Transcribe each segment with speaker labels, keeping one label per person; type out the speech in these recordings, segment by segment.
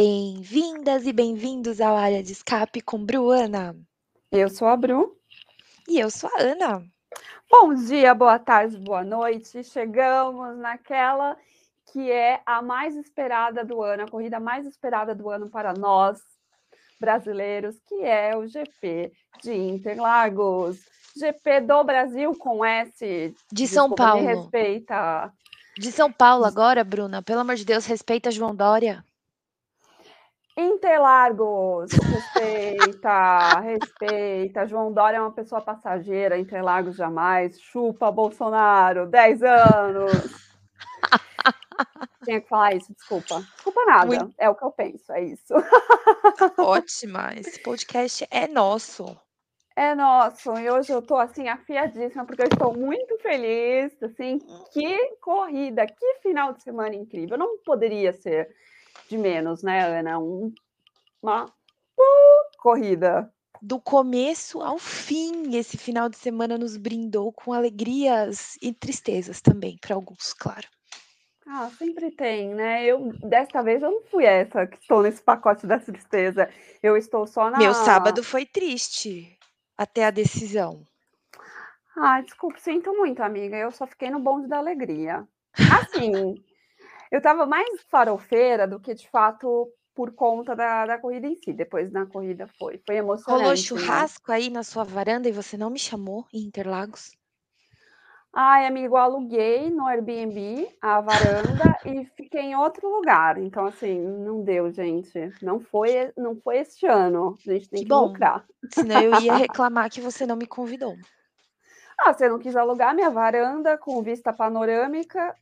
Speaker 1: Bem-vindas e bem-vindos ao Área de Escape com Bruana.
Speaker 2: Eu sou a Bru.
Speaker 1: E eu sou a Ana.
Speaker 2: Bom dia, boa tarde, boa noite. Chegamos naquela que é a mais esperada do ano, a corrida mais esperada do ano para nós brasileiros, que é o GP de Interlagos. GP do Brasil com S.
Speaker 1: De São Paulo.
Speaker 2: Respeita.
Speaker 1: De São Paulo agora, Bruna. Pelo amor de Deus, respeita João Dória.
Speaker 2: Interlagos, respeita, respeita. João Dória é uma pessoa passageira, Interlagos jamais. Chupa Bolsonaro, 10 anos. Tinha que falar isso, desculpa. Desculpa nada, Muito... é o que eu penso, é isso.
Speaker 1: Ótima, esse podcast é nosso.
Speaker 2: É nosso, e hoje eu tô assim afiadíssima porque eu estou muito feliz, assim, que corrida, que final de semana incrível. Não poderia ser de menos, né, Ana? Um, uma uh, corrida.
Speaker 1: Do começo ao fim, esse final de semana nos brindou com alegrias e tristezas também, para alguns, claro.
Speaker 2: Ah, sempre tem, né? Eu desta vez eu não fui essa que estou nesse pacote da tristeza. Eu estou só na.
Speaker 1: Meu sábado foi triste até a decisão.
Speaker 2: Ah, desculpa, sinto muito, amiga. Eu só fiquei no bonde da alegria. Assim, eu estava mais farofeira do que de fato por conta da, da corrida em si. Depois na corrida foi. Foi emocionante.
Speaker 1: Rolou
Speaker 2: né?
Speaker 1: churrasco aí na sua varanda e você não me chamou em Interlagos?
Speaker 2: Ai, amigo, aluguei no Airbnb a varanda e fiquei em outro lugar. Então, assim, não deu, gente. Não foi, não foi este ano. A gente tem que, que bom. lucrar.
Speaker 1: Senão eu ia reclamar que você não me convidou.
Speaker 2: Ah, você não quis alugar minha varanda com vista panorâmica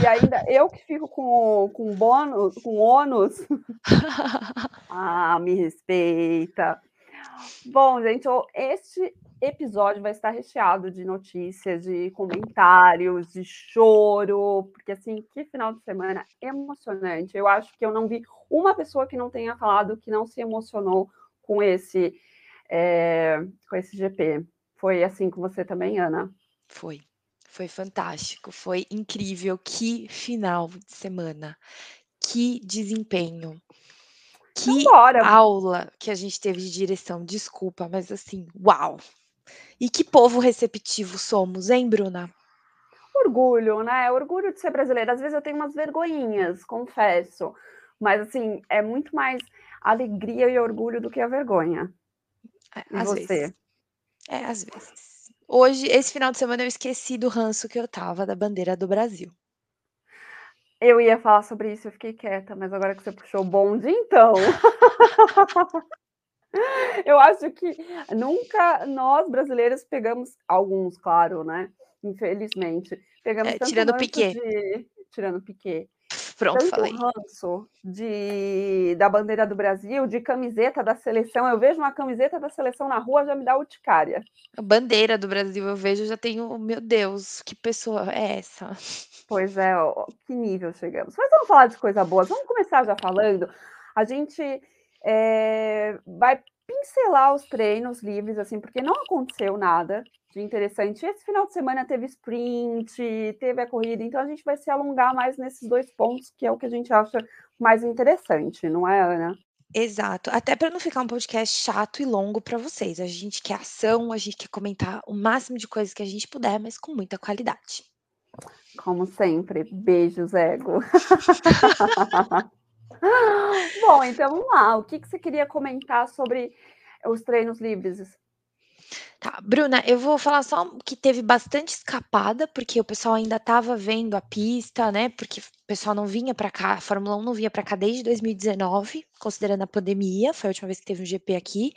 Speaker 2: e ainda eu que fico com, com bônus, com ônus. ah, me respeita. Bom, gente, este episódio vai estar recheado de notícias, de comentários, de choro, porque assim, que final de semana emocionante. Eu acho que eu não vi uma pessoa que não tenha falado que não se emocionou com esse é, com esse GP. Foi assim com você também, Ana?
Speaker 1: Foi. Foi fantástico, foi incrível. Que final de semana, que desempenho, que
Speaker 2: Vambora.
Speaker 1: aula que a gente teve de direção. Desculpa, mas assim, uau! E que povo receptivo somos, hein, Bruna?
Speaker 2: Orgulho, né? Orgulho de ser brasileira. Às vezes eu tenho umas vergonhinhas, confesso. Mas, assim, é muito mais alegria e orgulho do que a vergonha.
Speaker 1: É, e às você? Vezes. É, às vezes. Hoje, esse final de semana, eu esqueci do ranço que eu tava da bandeira do Brasil.
Speaker 2: Eu ia falar sobre isso, eu fiquei quieta, mas agora que você puxou o bonde, então. Eu acho que nunca nós brasileiros pegamos, alguns, claro, né? Infelizmente, pegamos
Speaker 1: é, tirando o Piquet.
Speaker 2: De, tirando Piquet.
Speaker 1: Pronto,
Speaker 2: tanto
Speaker 1: falei.
Speaker 2: ranço de, da bandeira do Brasil, de camiseta da seleção. Eu vejo uma camiseta da seleção na rua, já me dá urticária.
Speaker 1: A bandeira do Brasil eu vejo, já tenho, meu Deus, que pessoa é essa?
Speaker 2: Pois é, ó, que nível chegamos. Mas vamos falar de coisa boa. Vamos começar já falando. A gente é, vai pincelar os treinos livres, assim, porque não aconteceu nada de interessante. Esse final de semana teve sprint, teve a corrida, então a gente vai se alongar mais nesses dois pontos, que é o que a gente acha mais interessante, não é, Ana?
Speaker 1: Exato. Até para não ficar um podcast chato e longo para vocês. A gente quer ação, a gente quer comentar o máximo de coisas que a gente puder, mas com muita qualidade.
Speaker 2: Como sempre, beijos, ego. Bom, então vamos lá. O que, que você queria comentar sobre os treinos livres?
Speaker 1: Tá, Bruna, eu vou falar só que teve bastante escapada, porque o pessoal ainda estava vendo a pista, né? Porque o pessoal não vinha para cá, a Fórmula 1 não vinha para cá desde 2019, considerando a pandemia, foi a última vez que teve um GP aqui,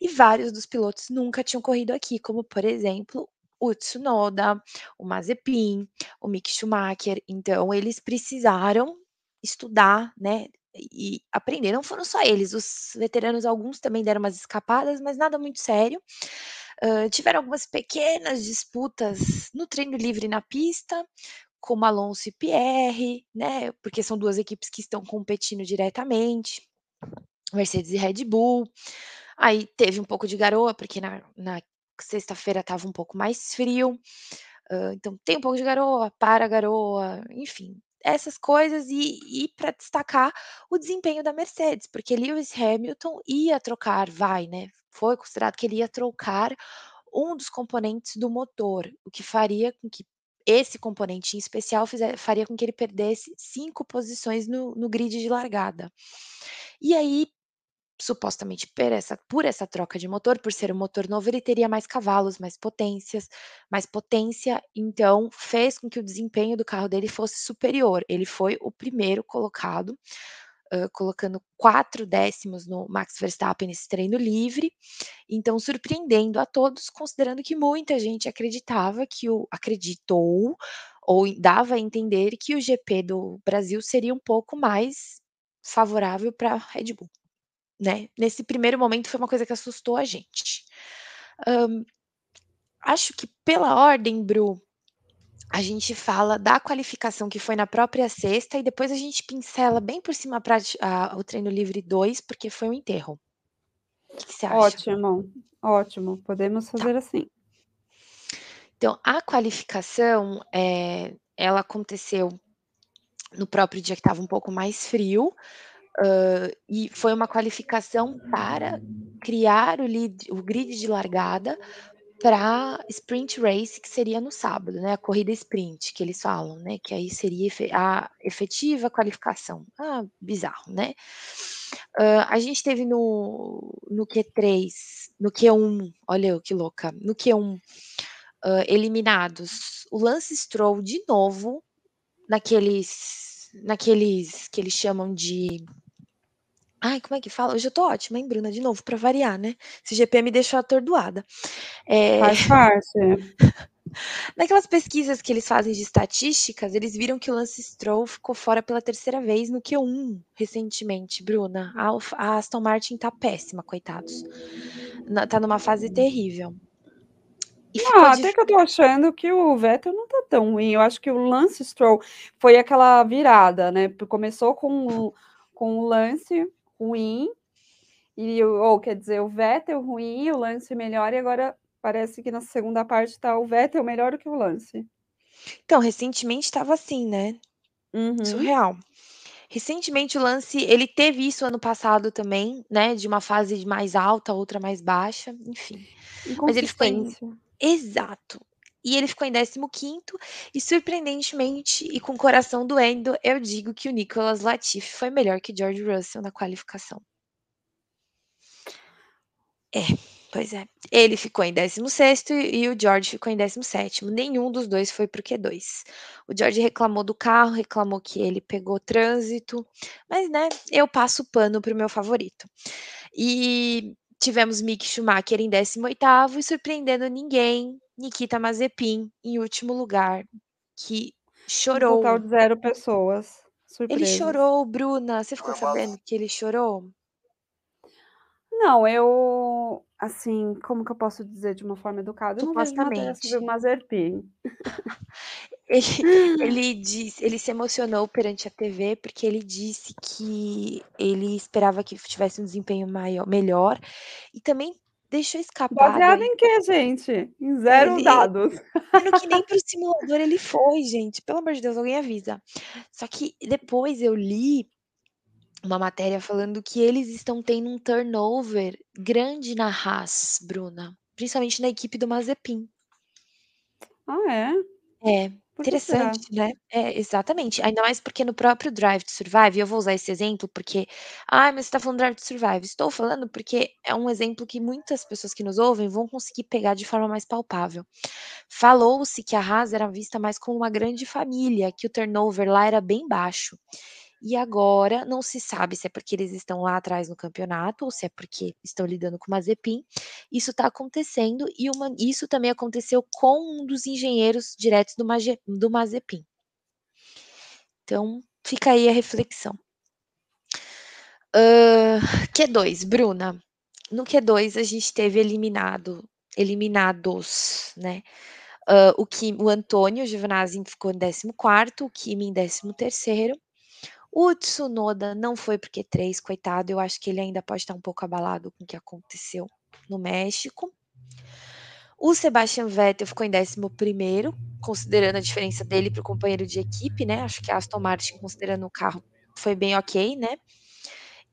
Speaker 1: e vários dos pilotos nunca tinham corrido aqui, como por exemplo o Tsunoda, o Mazepin, o Mick Schumacher. Então, eles precisaram estudar, né? E aprender. Não foram só eles, os veteranos, alguns também deram umas escapadas, mas nada muito sério. Uh, tiveram algumas pequenas disputas no treino livre na pista, como Alonso e Pierre, né? Porque são duas equipes que estão competindo diretamente, Mercedes e Red Bull. Aí teve um pouco de garoa, porque na, na sexta-feira estava um pouco mais frio. Uh, então tem um pouco de garoa, para garoa, enfim, essas coisas e e pra destacar o desempenho da Mercedes, porque Lewis Hamilton ia trocar vai, né, foi considerado que ele ia trocar um dos componentes do motor, o que faria com que esse componente em especial fize faria com que ele perdesse 5 posições no no grid de largada. E aí, supostamente per essa por essa troca de motor, por ser um motor novo, ele teria mais cavalos, mais potências mais potência, então fez com que o desempenho do carro dele fosse superior. Ele foi o primeiro colocado, hã, colocando 4 décimos no Max Verstappen nesse treino livre, então surpreendendo a todos, considerando que muita gente acreditava que o acreditou ou dava a entender que o GP do Brasil seria um pouco mais favorável pra Red Bull, né. Nesse primeiro momento foi uma coisa que assustou a gente. Hã, acho que pela ordem, Bru, a gente fala da qualificação que foi na própria sexta e depois a gente pincela bem por cima a prati a o treino livre 2, porque foi um enterro. Que que você acha?
Speaker 2: Ótimo, ótimo, podemos
Speaker 1: Tá.
Speaker 2: fazer assim.
Speaker 1: Então, a qualificação, eh, ela aconteceu no próprio dia que estava um pouco mais frio, hã, e foi uma qualificação para criar o lid o grid de largada pra sprint race, que seria no sábado, né, a corrida sprint que eles falam, né, que aí seria a efetiva qualificação. Ah, bizarro, né. Hã, a gente teve no no Q3, no Q1, olha eu que louca, no Q1, hã, eliminados o Lance Stroll de novo, naqueles naqueles que eles chamam de ai, como é que fala? Hoje eu tô ótima, hein, Bruna, de novo, pra variar, né. Esse GP me deixou atordoada. Eh,
Speaker 2: Faz parte.
Speaker 1: naquelas pesquisas que eles fazem de estatísticas, eles viram que o Lance Stroll ficou fora pela 3ª vez no Q1, recentemente, Bruna. A Aston Martin tá péssima, coitados. Tá numa fase terrível.
Speaker 2: Ah, até que eu tô achando que o Vettel não tá tão ruim, eu acho que o Lance Stroll foi aquela virada, né, começou com o com o Lance ruim, e ou quer dizer, o Vettel ruim, o Lance melhor e agora parece que na segunda parte tá o Vettel melhor do que o Lance.
Speaker 1: Então, recentemente estava assim, né.
Speaker 2: Uhum.
Speaker 1: Surreal. Recentemente o Lance ele teve isso ano passado também, né, de uma fase mais alta, outra mais baixa, enfim. Mas ele ficou em exato. E ele ficou em 15º e surpreendentemente e com o coração doendo, eu digo que o Nicholas Latifi foi melhor que George Russell na qualificação. É, pois é. Ele ficou em 16º e o George ficou em 17º, nenhum dos 2 foi para o Q2. O George reclamou do carro, reclamou que ele pegou trânsito, mas, né, eu passo o pano para o meu favorito. E tivemos Mick Schumacher em 18º e surpreendendo ninguém, Nikita Mazepin em último lugar, que
Speaker 2: Um total
Speaker 1: chorou.
Speaker 2: de 0 pessoas
Speaker 1: Ele
Speaker 2: surpresas.
Speaker 1: chorou, Bruna, você ficou sabendo que ele chorou?
Speaker 2: Não, eu assim, como que eu posso dizer de uma forma educada? Eu não vejo matéria sobre o. Mazepin.
Speaker 1: Ele ele disse ele se emocionou perante a TV, porque ele disse que ele esperava que tivesse um desempenho maior melhor, e também deixou escapado
Speaker 2: Baseado em quê, gente? Em 0
Speaker 1: ele
Speaker 2: dados.
Speaker 1: sendo que nem para o simulador ele foi, gente, pelo amor de Deus, alguém avisa. Só que depois eu li uma matéria falando que eles estão tendo um turnover grande na Haas, Bruna, principalmente na equipe do Mazepin.
Speaker 2: Ah, é?
Speaker 1: É,
Speaker 2: Será?
Speaker 1: interessante, né. É, exatamente. Ainda mais porque no próprio Drive to Survive, eu vou usar esse exemplo porque: "Ai, mas você tá falando Drive to Survive", estou falando porque é um exemplo que muitas pessoas que nos ouvem vão conseguir pegar de forma mais palpável. Falou-se que a Haas era vista mais como uma grande família, que o turnover lá era bem baixo. E agora não se sabe se é porque eles estão lá atrás no campeonato ou se é porque estão lidando com o Mazepin, isso tá acontecendo e uma isso também aconteceu com um dos engenheiros diretos do Mage do Mazepin. Então, fica aí a reflexão. Hã, Q2, Bruna. No Q2 a gente teve eliminado eliminados, né, hã, o Kim o Antônio Giovinazzi ficou em 14º, o Kimi em 13º. O Tsunoda não foi o Q3, coitado, eu acho que ele ainda pode estar um pouco abalado com o que aconteceu no México. O Sebastian Vettel ficou em 11 considerando a diferença dele para o companheiro de equipe, né? Acho que a Aston Martin, considerando o carro, foi bem ok, né?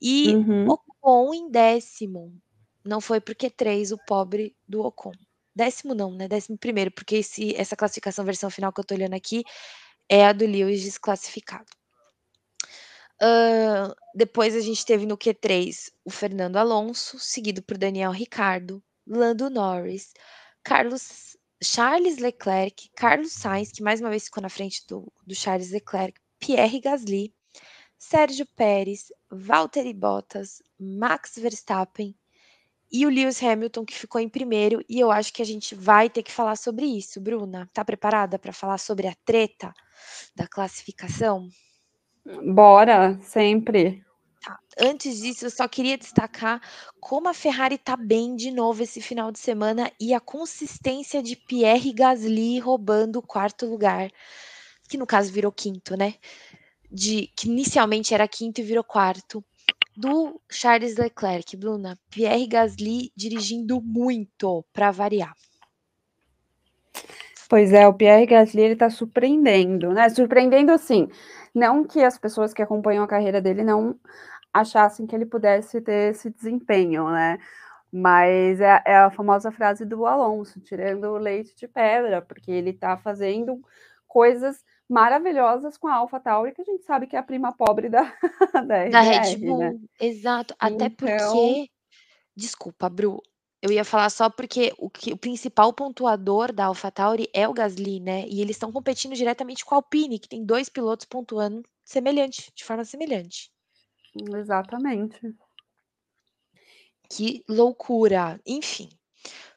Speaker 1: E
Speaker 2: Uhum.
Speaker 1: Ocon em décimo. Não foi porque três o pobre do Ocon. Décimo não, né? Décimo primeiro, porque esse, essa classificação versão final que eu tô olhando aqui é a do Lewis desclassificado. Depois a gente teve no Q3 o Fernando Alonso, seguido por Daniel Ricardo, Lando Norris, Carlos Charles Leclerc, Carlos Sainz, que mais uma vez ficou na frente do, do Charles Leclerc, Pierre Gasly, Sérgio Pérez, Valtteri Bottas, Max Verstappen e o Lewis Hamilton, que ficou em primeiro. E eu acho que a gente vai ter que falar sobre isso. Bruna, tá preparada para falar sobre a treta da classificação?
Speaker 2: Bora, sempre.
Speaker 1: Tá. Antes disso, eu só queria destacar como a Ferrari tá bem de novo esse final de semana e a consistência de Pierre Gasly roubando o quarto lugar, que no caso virou quinto, né? De que inicialmente era quinto e virou quarto, do Charles Leclerc, Bruna. Pierre Gasly dirigindo muito para variar.
Speaker 2: Pois é, o Pierre Gasly ele tá surpreendendo, né? Surpreendendo assim, não que as pessoas que acompanham a carreira dele não achassem que ele pudesse ter esse desempenho, né? Mas é, é a famosa frase do Alonso, tirando o leite de pedra, porque ele está fazendo coisas maravilhosas com a Alpha Tauri, que a gente sabe que é a prima pobre da, da,
Speaker 1: Da Red
Speaker 2: RBR,
Speaker 1: Bull,
Speaker 2: né?
Speaker 1: exato. Até
Speaker 2: Então,
Speaker 1: porque desculpa, Bru, eu ia falar só porque o que o principal pontuador da AlphaTauri é o Gasly, né, e eles estão competindo diretamente com a Alpine, que tem 2 pilotos pontuando semelhante, de forma semelhante.
Speaker 2: exatamente.
Speaker 1: Que loucura! Enfim,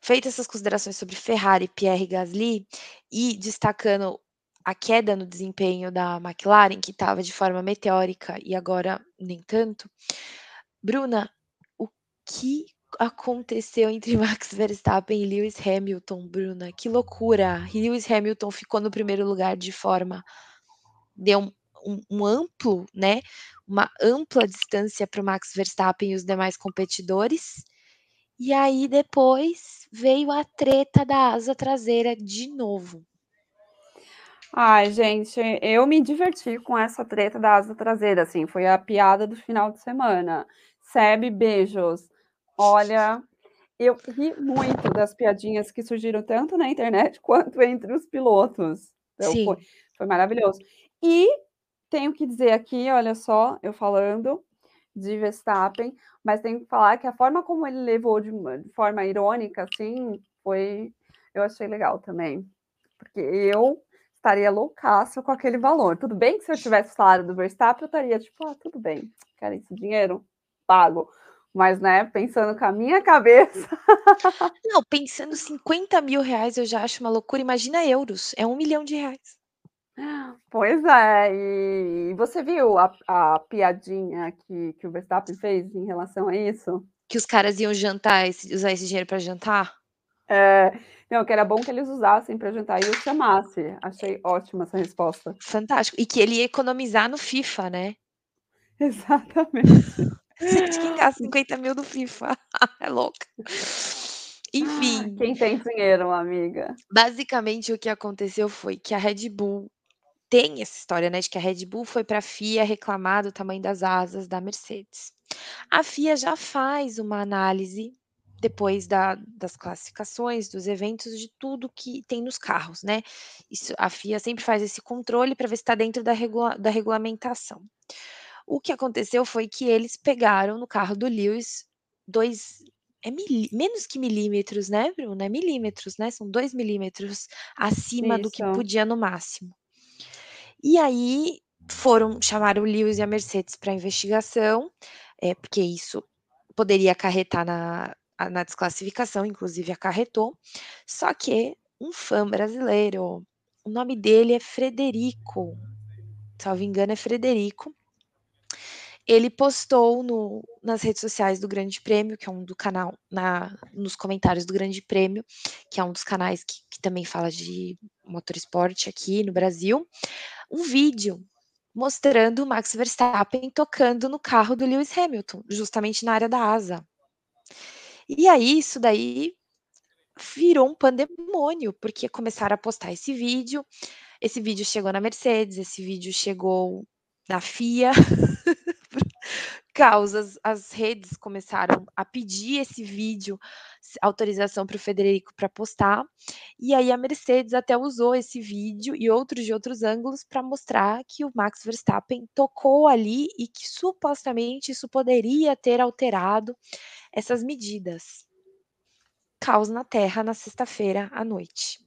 Speaker 1: feitas essas considerações sobre Ferrari, Pierre Gasly e destacando a queda no desempenho da McLaren, que estava de forma meteórica e agora nem tanto. Bruna, o que aconteceu entre Max Verstappen e Lewis Hamilton, Bruna? Que loucura! Lewis Hamilton ficou no primeiro lugar de forma deu um, um, um amplo, né? Uma ampla distância para o Max Verstappen e os demais competidores. E aí depois veio a treta da asa traseira de novo.
Speaker 2: Ai, gente, eu me diverti com essa treta da asa traseira, assim, foi a piada do final de semana. Seb, beijos. Olha, eu ri muito das piadinhas que surgiram tanto na internet quanto entre os pilotos. Então
Speaker 1: Sim.
Speaker 2: foi, foi maravilhoso. E tenho que dizer aqui, olha só, eu falando de Verstappen, mas tenho que falar que a forma como ele levou de, de forma irônica, assim, foi. Eu achei legal também. Porque eu estaria loucaço com aquele valor. Tudo bem que se eu tivesse salário do Verstappen, eu estaria tipo, ah, tudo bem, quero esse dinheiro, pago. Mas, né, pensando com a minha cabeça.
Speaker 1: Não, pensando 50 mil reais eu já acho uma loucura. Imagina euros, é um milhão de reais.
Speaker 2: Pois é, e você viu a, a piadinha que, que o Verstappen fez em relação a isso?
Speaker 1: Que os caras iam jantar, usar esse dinheiro para jantar?
Speaker 2: É, não, que era bom que eles usassem para jantar e eu chamasse. Achei ótima essa resposta.
Speaker 1: Fantástico. E que ele ia economizar no FIFA, né?
Speaker 2: Exatamente.
Speaker 1: Gente, quem gasta 50 mil no FIFA? é louca. Enfim.
Speaker 2: Quem tem dinheiro, amiga.
Speaker 1: Basicamente, o que aconteceu foi que a Red Bull tem essa história, né, de que a Red Bull foi para a FIA reclamar do tamanho das asas da Mercedes. A FIA já faz uma análise depois da, das classificações, dos eventos, de tudo que tem nos carros, né? Isso, a FIA sempre faz esse controle para ver se está dentro da, regula da regulamentação. O que aconteceu foi que eles pegaram no carro do Lewis dois. É mil, menos que milímetros, né, Bruno? É milímetros, né? São dois milímetros acima Isso. do que podia no máximo. E aí foram chamar o Lewis e a Mercedes para investigação, é, porque isso poderia acarretar na, na desclassificação, inclusive acarretou. Só que um fã brasileiro, o nome dele é Frederico, salvo engano, é Frederico. Ele postou no, nas redes sociais do Grande Prêmio, que é um do canal, na, nos comentários do Grande Prêmio, que é um dos canais que, que também fala de motorsport aqui no Brasil, um vídeo mostrando o Max Verstappen tocando no carro do Lewis Hamilton, justamente na área da asa. E aí, isso daí virou um pandemônio, porque começaram a postar esse vídeo, esse vídeo chegou na Mercedes, esse vídeo chegou na FIA, causas, as redes começaram a pedir esse vídeo, autorização para o Federico para postar, e aí a Mercedes até usou esse vídeo e outros de outros ângulos para mostrar que o Max Verstappen tocou ali e que supostamente isso poderia ter alterado essas medidas. Caos na Terra na sexta-feira à noite.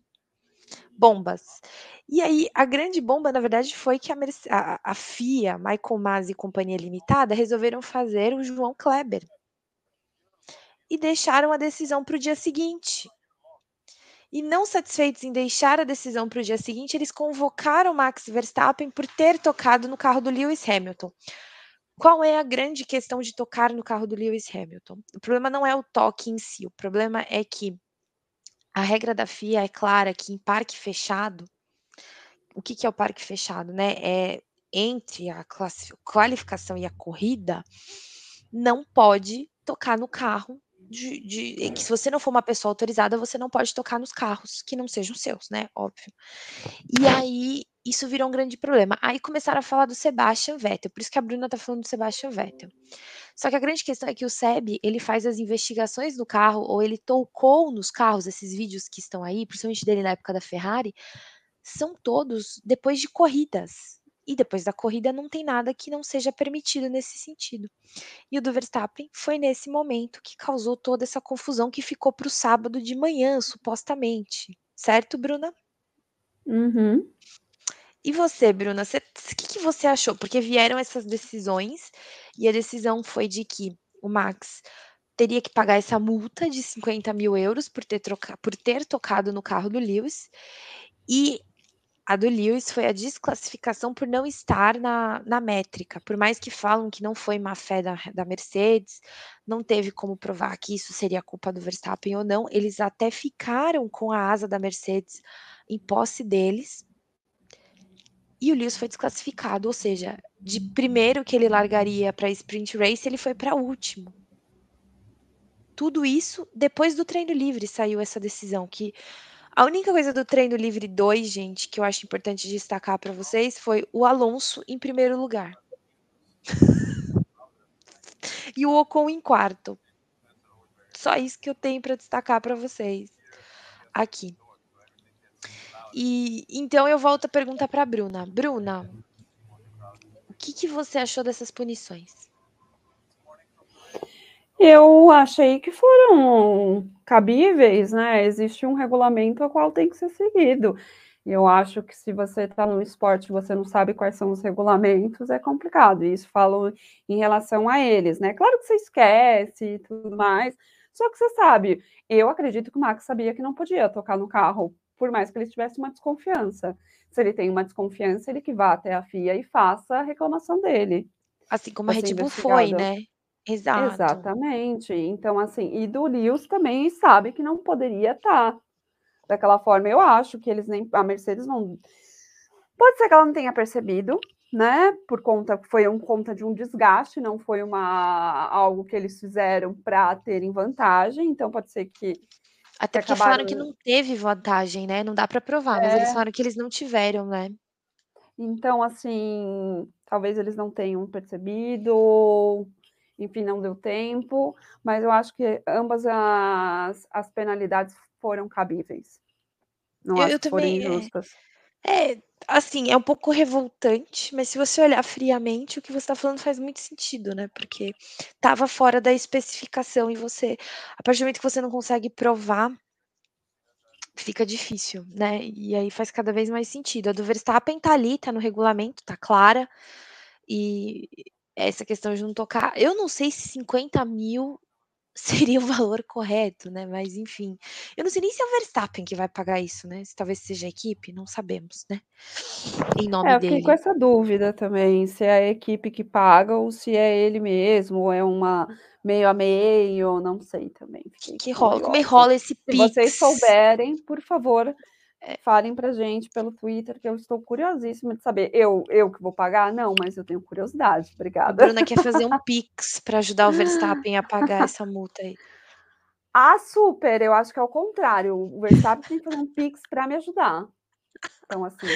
Speaker 1: Bombas. E aí, a grande bomba, na verdade, foi que a, a, a FIA, Michael Masi e Companhia Limitada resolveram fazer o João Kleber. E deixaram a decisão para o dia seguinte. E não satisfeitos em deixar a decisão para o dia seguinte, eles convocaram Max Verstappen por ter tocado no carro do Lewis Hamilton. Qual é a grande questão de tocar no carro do Lewis Hamilton? O problema não é o toque em si, o problema é que a regra da FIA é clara que em parque fechado, o que, que é o parque fechado, né? É entre a qualificação e a corrida, não pode tocar no carro de, de, que se você não for uma pessoa autorizada, você não pode tocar nos carros que não sejam seus, né? Óbvio. E aí isso virou um grande problema. Aí começaram a falar do Sebastian Vettel, por isso que a Bruna tá falando do Sebastian Vettel. Só que a grande questão é que o SEB, ele faz as investigações no carro, ou ele tocou nos carros, esses vídeos que estão aí, principalmente dele na época da Ferrari, são todos depois de corridas. E depois da corrida não tem nada que não seja permitido nesse sentido. E o do Verstappen foi nesse momento que causou toda essa confusão que ficou para o sábado de manhã, supostamente. Certo, Bruna?
Speaker 2: Uhum.
Speaker 1: E você, Bruna, o que, que você achou? Porque vieram essas decisões e a decisão foi de que o Max teria que pagar essa multa de 50 mil euros por ter, troca, por ter tocado no carro do Lewis. E a do Lewis foi a desclassificação por não estar na, na métrica. Por mais que falam que não foi má fé da, da Mercedes, não teve como provar que isso seria culpa do Verstappen ou não. Eles até ficaram com a asa da Mercedes em posse deles e o Lewis foi desclassificado, ou seja, de primeiro que ele largaria para sprint race, ele foi para último. Tudo isso depois do treino livre saiu essa decisão que a única coisa do treino livre 2, gente, que eu acho importante destacar para vocês foi o Alonso em primeiro lugar. e o Ocon em quarto. Só isso que eu tenho para destacar para vocês aqui. E então eu volto a pergunta para Bruna. Bruna, o que, que você achou dessas punições?
Speaker 2: Eu achei que foram cabíveis, né? Existe um regulamento ao qual tem que ser seguido. Eu acho que se você está no esporte e você não sabe quais são os regulamentos, é complicado. E isso falo em relação a eles, né? Claro que você esquece e tudo mais, só que você sabe. Eu acredito que o Max sabia que não podia tocar no carro por mais que ele tivesse uma desconfiança. Se ele tem uma desconfiança, ele que vá até a FIA e faça a reclamação dele.
Speaker 1: Assim como a Red Bull foi, né?
Speaker 2: Exato. Exatamente. Então, assim, e do Lewis também sabe que não poderia estar daquela forma. Eu acho que eles nem. A Mercedes não. Pode ser que ela não tenha percebido, né? Por conta foi um conta de um desgaste, não foi uma algo que eles fizeram para terem vantagem. Então pode ser que
Speaker 1: até porque falaram que não teve vantagem, né? Não dá para provar, é. mas eles é. falaram que eles não tiveram, né?
Speaker 2: Então, assim, talvez eles não tenham percebido, enfim, não deu tempo, mas eu acho que ambas as, as penalidades foram cabíveis. Não eu, acho eu que também, foram é. injustas.
Speaker 1: É, é, assim, é um pouco revoltante, mas se você olhar friamente, o que você está falando faz muito sentido, né? Porque estava fora da especificação e você, a partir do momento que você não consegue provar, fica difícil, né? E aí faz cada vez mais sentido. A do Verstappen tá ali, tá no regulamento, tá clara, e essa questão de não tocar. Eu não sei se 50 mil seria o valor correto, né? Mas enfim, eu não sei nem se é o Verstappen que vai pagar isso, né? Se talvez seja a equipe, não sabemos, né? Em nome
Speaker 2: é, eu
Speaker 1: dele.
Speaker 2: com essa dúvida também, se é a equipe que paga ou se é ele mesmo, ou é uma meio a meio, não sei também.
Speaker 1: Que, que rola, como é rola esse
Speaker 2: pix? Se vocês souberem, por favor. Falem pra gente pelo Twitter, que eu estou curiosíssima de saber. Eu, eu que vou pagar? Não, mas eu tenho curiosidade. Obrigada.
Speaker 1: A Bruna quer fazer um Pix para ajudar o Verstappen a pagar essa multa aí.
Speaker 2: Ah, super, eu acho que é o contrário, o Verstappen tem que fazer um pix para me ajudar. Então, assim.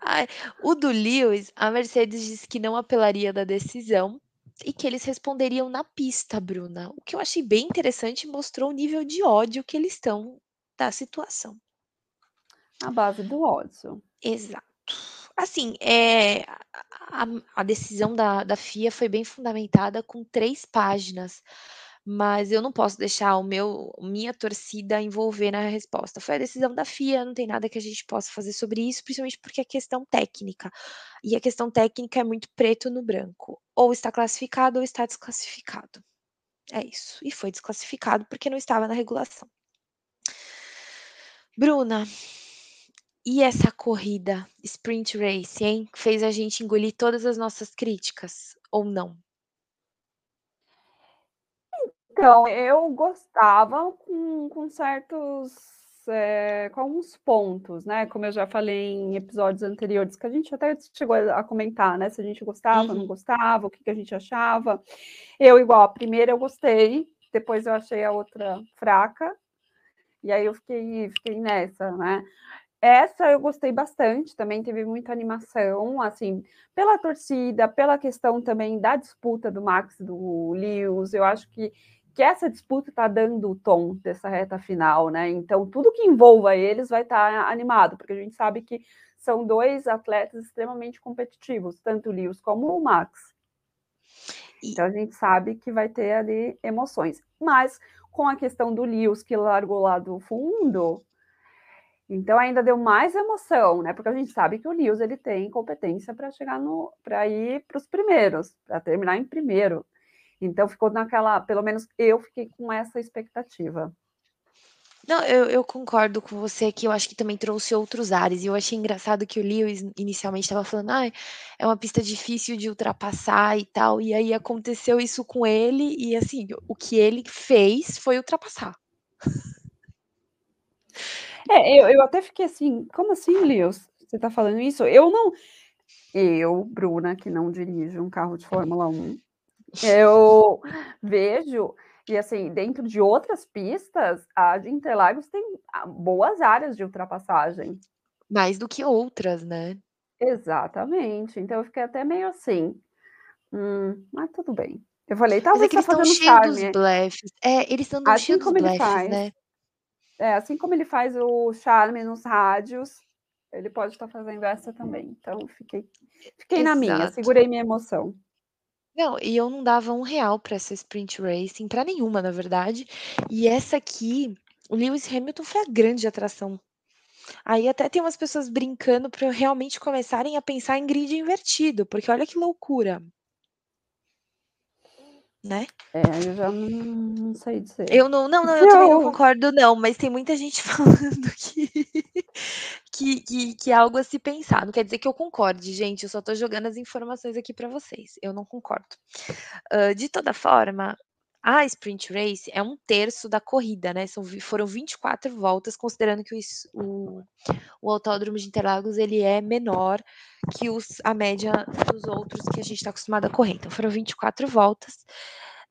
Speaker 1: Ai, o do Lewis, a Mercedes disse que não apelaria da decisão e que eles responderiam na pista, Bruna. O que eu achei bem interessante mostrou o nível de ódio que eles estão da situação.
Speaker 2: A base do ódio.
Speaker 1: Exato. Assim, é, a, a decisão da, da FIA foi bem fundamentada com três páginas mas eu não posso deixar o meu minha torcida envolver na resposta. Foi a decisão da FIA, não tem nada que a gente possa fazer sobre isso, principalmente porque é questão técnica. E a questão técnica é muito preto no branco. Ou está classificado ou está desclassificado. É isso. E foi desclassificado porque não estava na regulação. Bruna, e essa corrida sprint race, hein? Fez a gente engolir todas as nossas críticas ou não?
Speaker 2: Então, eu gostava com com certos, eh, com alguns pontos, né, como eu já falei em episódios anteriores, que a gente até chegou a comentar, né, se a gente gostava, não
Speaker 1: Uhum.
Speaker 2: gostava, o que que a gente achava. Eu, igual, a primeira eu gostei, depois eu achei a outra fraca, e aí eu fiquei fiquei nessa, né. Essa eu gostei bastante, também teve muita animação, assim, pela torcida, pela questão também da disputa do Max e do Lewis, eu acho que que essa disputa está dando o tom dessa reta final, né, então tudo que envolva eles vai estar animado, porque a gente sabe que são 2 atletas extremamente competitivos, tanto o Lewis como o Max. Então a gente sabe que vai ter ali emoções. Mas com a questão do Lewis que largou lá do fundo, então ainda deu mais emoção, né, porque a gente sabe que o Lewis ele tem competência para chegar no para ir para os primeiros, para terminar em primeiro. Então ficou naquela pelo menos eu fiquei com essa expectativa.
Speaker 1: Não, eu eu concordo com você que eu acho que também trouxe outros ares, e eu achei engraçado que o Lewis inicialmente estava falando: "Ai, é uma pista difícil de ultrapassar e tal", e aí aconteceu isso com ele e, assim, o que ele fez foi ultrapassar.
Speaker 2: É, eu eu até fiquei assim: "Como assim, Lewis? Você está falando isso?" Eu não eu, Bruna, que não dirijo um carro de Fórmula 1, eu vejo e, assim, dentro de outras pistas, a de Interlagos tem a boas áreas de ultrapassagem.
Speaker 1: Mais do que outras, né.
Speaker 2: Exatamente, então eu fiquei até meio assim: "Hum, mas tudo bem". Eu falei:
Speaker 1: Mas é
Speaker 2: "Talvez
Speaker 1: que
Speaker 2: está
Speaker 1: eles estão
Speaker 2: fazendo
Speaker 1: cheio dos
Speaker 2: charme".
Speaker 1: blefes. É, eles andam
Speaker 2: Assim
Speaker 1: cheio dos blefes, né.
Speaker 2: É, assim como ele faz o charme nos rádios, ele pode estar fazendo essa também, então fiquei fiquei na minha, segurei minha emoção.
Speaker 1: Não, e eu não dava R$1 pra essa sprint racing, pra nenhuma, na verdade, e essa aqui, o Lewis Hamilton foi a grande atração. Aí até tem umas pessoas brincando pra realmente começarem a pensar em grid invertido, porque olha que loucura. Né.
Speaker 2: É, eu já não não sei dizer.
Speaker 1: Eu não não não, eu também não concordo não, mas tem muita gente falando que que que que é algo a se pensar, não quer dizer que eu concorde, gente, eu só tô jogando as informações aqui pra vocês, eu não concordo. Hã, de toda forma, a sprint race é 1/3 da corrida, né, são foram 24 voltas, considerando que o o o autódromo de Interlagos ele é menor que os a média dos outros que a gente tá acostumado a correr, então foram 24 voltas.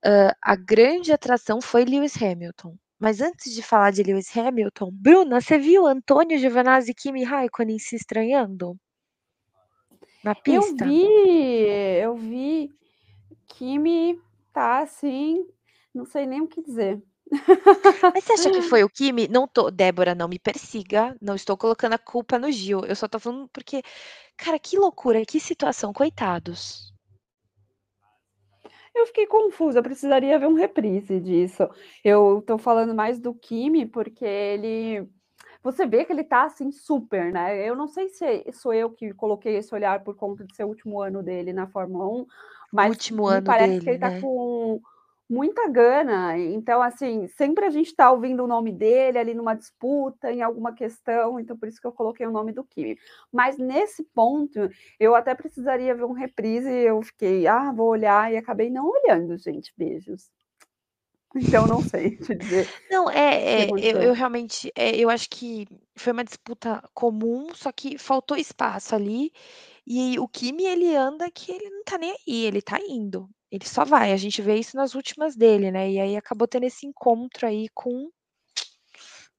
Speaker 1: Hã, a grande atração foi Lewis Hamilton. Mas antes de falar de Lewis Hamilton, Bruna, você viu Antônio Giovinazzi e Kimi Raikkonen se estranhando? Na
Speaker 2: Eu
Speaker 1: pista?
Speaker 2: vi, eu vi. Kimi tá assim, não sei nem o que dizer.
Speaker 1: Mas você acha que foi o Kimi? Não tô Débora, não me persiga, não estou colocando a culpa no Gio, eu só tô falando porque, cara, que loucura, que situação, coitados.
Speaker 2: Eu fiquei confusa, eu precisaria ver um reprise disso. Eu tô falando mais do Kimi, porque ele você vê que ele tá, assim, super, né, eu não sei se sou eu que coloquei esse olhar por conta de ser o último ano dele na Fórmula 1,
Speaker 1: O
Speaker 2: mas
Speaker 1: último
Speaker 2: me
Speaker 1: ano
Speaker 2: parece que
Speaker 1: dele,
Speaker 2: ele tá
Speaker 1: né.
Speaker 2: com muita gana, então, assim, sempre a gente tá ouvindo o nome dele ali numa disputa, em alguma questão, então por isso que eu coloquei o nome do Kimi. Mas nesse ponto, eu até precisaria ver um reprise, eu fiquei: "Ah, vou olhar", e acabei não olhando, gente, beijos. Então não sei te dizer
Speaker 1: Não, é é, eu eu realmente, eh, eu acho que foi uma disputa comum, só que faltou espaço ali, e o Kimi ele anda que ele não tá nem aí, ele tá indo. Ele só vai, a gente vê isso nas últimas dele, né, e aí acabou tendo esse encontro aí com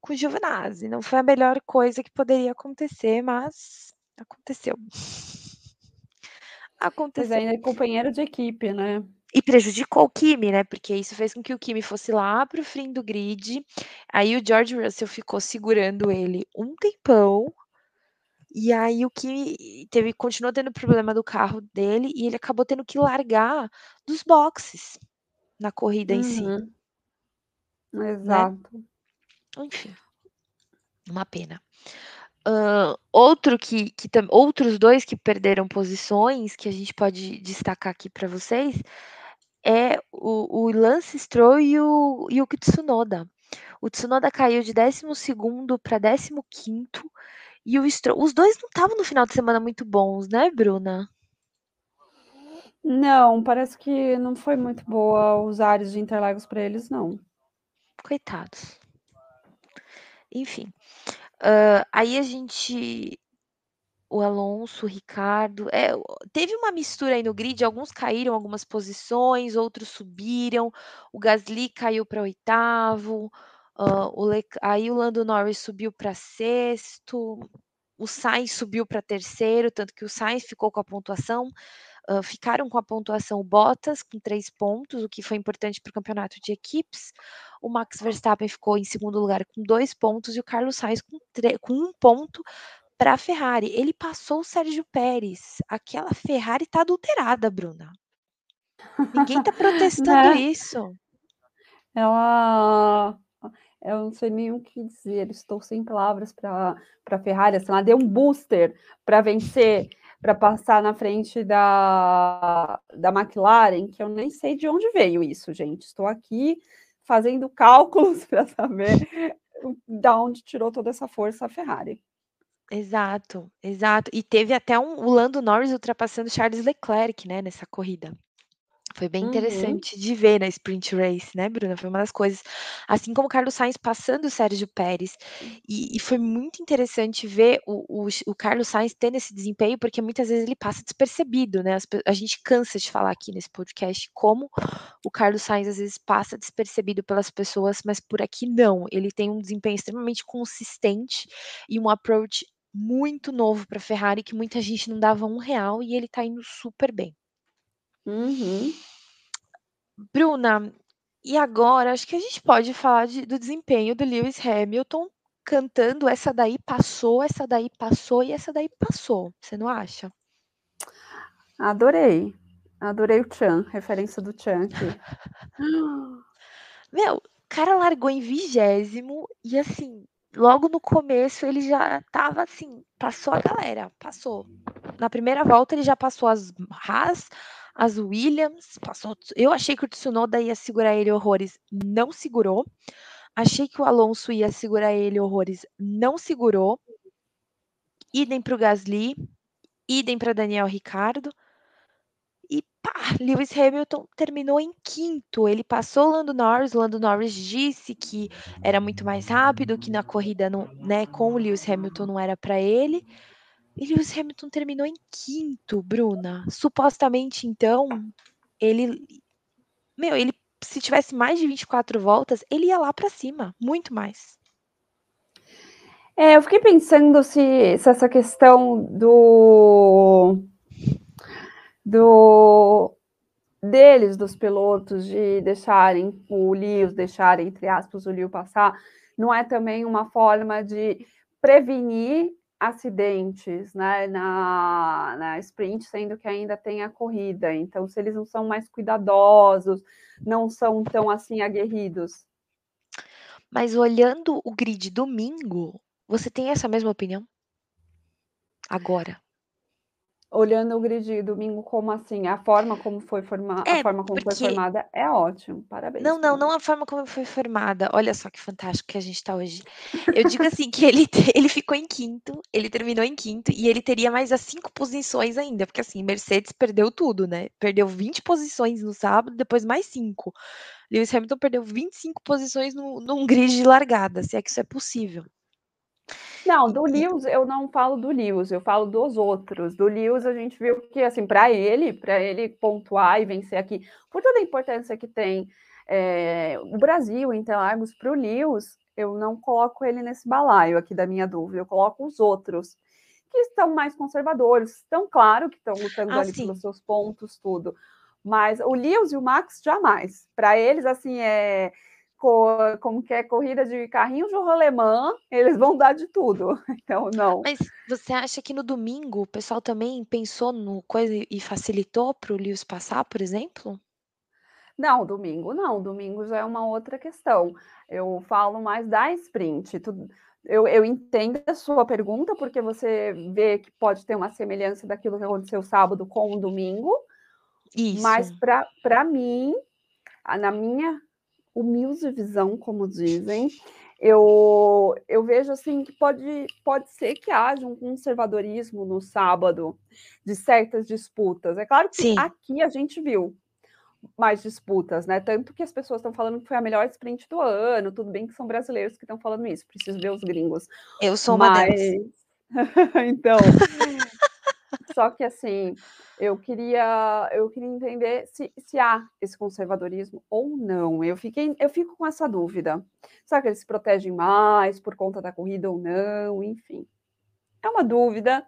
Speaker 1: com o Giovinazzi, não foi a melhor coisa que poderia acontecer, mas aconteceu. Aconteceu.
Speaker 2: ainda é companheiro de equipe, né.
Speaker 1: E prejudicou o Kimi, né, porque isso fez com que o Kimi fosse lá para o fim do grid, aí o George Russell ficou segurando ele um tempão, e aí o Kimi teve continuou tendo problema do carro dele e ele acabou tendo que largar dos boxes, na corrida em si.
Speaker 2: Uhum.
Speaker 1: Né.
Speaker 2: Exato.
Speaker 1: Enfim. Uma pena. Hã, outro que que tam outros 2 que perderam posições, que a gente pode destacar aqui para vocês, é o o Lance Stroll e o e o Tsunoda. O Tsunoda caiu de 12º para 15º, e o Stroll os 2 não estavam no final de semana muito bons, né, Bruna?
Speaker 2: Não, parece que não foi muito boa os ares de Interlagos para eles não.
Speaker 1: Coitados. Enfim, hã, aí a gente o Alonso, o Ricardo, é teve uma mistura aí no grid, alguns caíram algumas posições, outros subiram, o Gasly caiu para 8º, hã, o Lec aí o Lando Norris subiu para 6º, o Sainz subiu para 3º, tanto que o Sainz ficou com a pontuação, hã, ficaram com a pontuação o Bottas com 3 pontos, o que foi importante para o campeonato de equipes, o Max Verstappen ficou em 2º lugar com 2 pontos e o Carlos Sainz com tre com 1 ponto para a Ferrari, ele passou o Sérgio Pérez, aquela Ferrari tá adulterada, Bruna. Ninguém tá protestando
Speaker 2: Né.
Speaker 1: isso.
Speaker 2: Ela eu não sei nem o que dizer, estou sem palavras para para Ferrari, assim, ela deu um booster para vencer, para passar na frente da da McLaren, que eu nem sei de onde veio isso gente, estou aqui fazendo cálculos para saber da onde tirou toda essa força a Ferrari.
Speaker 1: Exato, exato. E teve até um o Lando Norris ultrapassando Charles Leclerc, né, nessa corrida. Foi bem
Speaker 2: Uhum.
Speaker 1: interessante de ver na sprint race, né, Bruna, foi uma das coisas assim como o Carlos Sainz passando o Sérgio Pérez, e e foi muito interessante ver o o o Carlos Sainz tendo esse desempenho, porque muitas vezes ele passa despercebido, né, as pe a gente cansa de falar aqui nesse podcast como o Carlos Sainz às vezes passa despercebido pelas pessoas, mas por aqui não, ele tem um desempenho extremamente consistente e um approach muito novo para a Ferrari que muita gente não dava um real e ele tá indo super bem.
Speaker 2: Uhum.
Speaker 1: Bruna, e agora acho que a gente pode falar de do desempenho do Lewis Hamilton cantando "essa daí passou, essa daí passou e essa daí passou", você não acha?
Speaker 2: Adorei, adorei o tchan, referência do tchan aqui.
Speaker 1: Meu, o cara largou em 20º e assim, logo no começo ele já estava assim, passou a galera, passou. Na primeira volta ele já passou as Haas, as Williams, passou eu achei que o Tsunoda ia segurar ele horrores, não segurou, achei que o Alonso ia segurar ele horrores, não segurou. Idem para o Gasly, idem para Daniel Ricciardo. E pá, Lewis Hamilton terminou em 5º, ele passou o Lando Norris, o Lando Norris disse que era muito mais rápido, que na corrida não né, com o Lewis Hamilton não era para ele, Lewis Hamilton terminou em 5º, Bruna. Supostamente então, ele meu, ele se tivesse mais de 24 voltas, ele ia lá para cima, muito mais.
Speaker 2: É, eu fiquei pensando se se essa questão do do deles, dos pilotos, de deixarem o Lewis deixar, entre aspas, o Lewis passar, não é também uma forma de prevenir acidentes, né, na na sprint, sendo que ainda tem a corrida, então se eles não são mais cuidadosos, não são tão, assim, aguerridos.
Speaker 1: Mas olhando o grid domingo, você tem essa mesma opinião? Agora.
Speaker 2: Olhando o grid domingo, como assim? A forma como foi forma a
Speaker 1: É,
Speaker 2: forma como foi
Speaker 1: porque
Speaker 2: formada é ótimo, parabéns
Speaker 1: Não, não, não a forma como foi formada, olha só que fantástico que a gente tá hoje. Eu digo assim, que ele ele ficou em 5º, ele terminou em 5º e ele teria mais as 5 posições ainda, porque assim, Mercedes perdeu tudo, né, perdeu 20 posições no sábado, depois mais 5. Lewis Hamilton perdeu 25 posições no num grid de largada, se é que isso é possível.
Speaker 2: Não, do Lewis eu não falo do Lewis, eu falo dos outros. Do Lewis a gente viu que, assim, para ele, para ele pontuar e vencer aqui, por toda a importância que tem é, o Brasil, Interlagos, para o Lewis, eu não coloco ele nesse balaio aqui da minha dúvida, eu coloco os outros que estão mais conservadores, estão claro que estão lutando ah, ali sim. pelos seus pontos, tudo. Mas o Lewis e o Max jamais. Para eles, assim, é como que é corrida de carrinho de rolemã, eles vão dar de tudo. Então, não.
Speaker 1: Mas você acha que no domingo o pessoal também pensou no coisa e facilitou para o Lewis passar, por exemplo?
Speaker 2: Não, domingo não. Domingo já é uma outra questão. Eu falo mais da sprint. Eu, eu entendo a sua pergunta, porque você vê que pode ter uma semelhança daquilo que aconteceu sábado com o domingo. Isso. Mas para mim, na minha humilde visão, como dizem, eu, eu vejo assim que pode, pode ser que haja um conservadorismo no sábado de certas disputas. É claro que Sim. aqui a gente viu mais disputas, né? Tanto que as pessoas estão falando que foi a melhor sprint do ano, tudo bem que são brasileiros que estão falando isso, preciso ver os gringos.
Speaker 1: Eu sou uma Mas... delas.
Speaker 2: então, só que assim, eu queria, eu queria entender se, se há esse conservadorismo ou não. Eu fiquei, eu fico com essa dúvida. Será que eles se protegem mais por conta da corrida ou não? Enfim, é uma dúvida.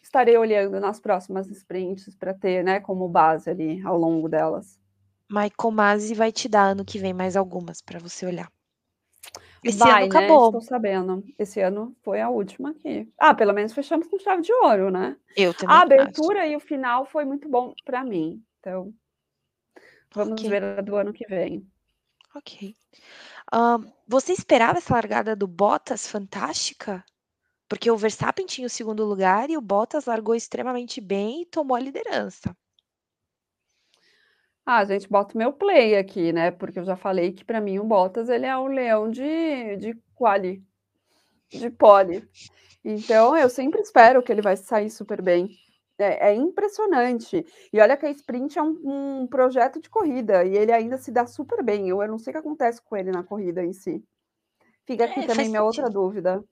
Speaker 2: Estarei olhando nas próximas sprints para ter, né, como base ali ao longo delas.
Speaker 1: Michael Masi vai te dar ano que vem mais algumas para você olhar.
Speaker 2: Esse Vai, ano né? acabou. Estou sabendo. Esse ano foi a última aqui. Ah, pelo menos fechamos com chave de ouro, né?
Speaker 1: Eu também.
Speaker 2: A abertura acho. e o final foi muito bom para mim. Então, vamos okay. ver a do ano que vem.
Speaker 1: Ok. Uh, você esperava essa largada do Bottas fantástica? Porque o Verstappen tinha o segundo lugar e o Bottas largou extremamente bem e tomou a liderança.
Speaker 2: Ah, a gente bota o meu play aqui, né? Porque eu já falei que para mim o Bottas ele é um leão de, de quali, de pole. Então eu sempre espero que ele vai sair super bem. É, é impressionante. E olha que a sprint é um, um, projeto de corrida e ele ainda se dá super bem. Eu, eu não sei o que acontece com ele na corrida em si. Fica aqui é, também minha sentido. outra dúvida.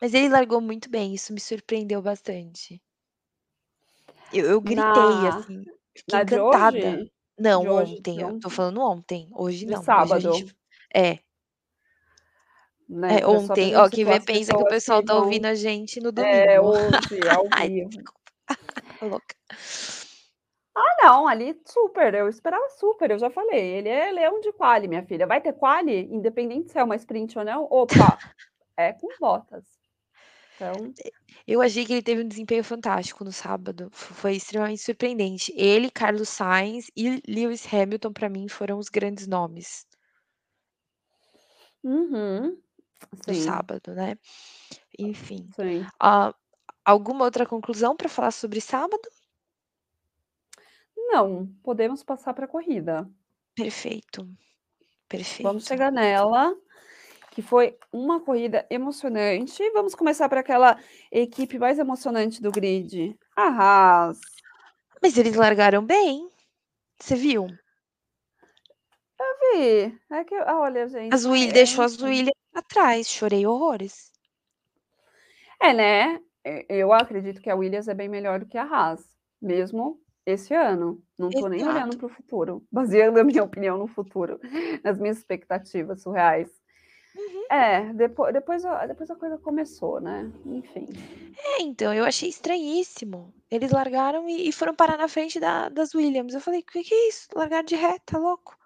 Speaker 1: Mas ele largou muito bem, isso me surpreendeu bastante. Eu, eu gritei,
Speaker 2: na,
Speaker 1: assim, fiquei encantada. Não, hoje, ontem, eu tô falando ontem, hoje
Speaker 2: de
Speaker 1: não.
Speaker 2: sábado.
Speaker 1: Gente... É. Né? É, ontem, ó, que vê pensa que o pessoal tá ouvindo a gente no domingo.
Speaker 2: É, hoje, ao vivo.
Speaker 1: louca.
Speaker 2: Ah, não, ali super, eu esperava super, eu já falei, ele é leão de quali, minha filha. Vai ter quali, independente se é uma sprint ou não? Opa, é com botas. Então...
Speaker 1: Eu achei que ele teve um desempenho fantástico no sábado. Foi extremamente surpreendente. Ele, Carlos Sainz e Lewis Hamilton, para mim, foram os grandes nomes.
Speaker 2: Uhum.
Speaker 1: Do sábado, né? Enfim.
Speaker 2: Sim.
Speaker 1: Uh, alguma outra conclusão para falar sobre sábado?
Speaker 2: Não, podemos passar para a corrida.
Speaker 1: Perfeito. Perfeito.
Speaker 2: Vamos chegar nela que foi uma corrida emocionante. Vamos começar para aquela equipe mais emocionante do grid, a Haas.
Speaker 1: Mas eles largaram bem. Você viu?
Speaker 2: Eu vi. É que, olha, gente.
Speaker 1: As Will, é... Deixou as Williams atrás. Chorei horrores.
Speaker 2: É, né? Eu acredito que a Williams é bem melhor do que a Haas, mesmo esse ano. Não estou nem olhando para o futuro, baseando a minha opinião no futuro, nas minhas expectativas surreais.
Speaker 1: Uhum.
Speaker 2: É, depois, depois, a, depois a coisa começou, né? Enfim.
Speaker 1: É, então, eu achei estranhíssimo. Eles largaram e, e foram parar na frente da, das Williams. Eu falei, o que, que é isso? Largar de ré, tá louco?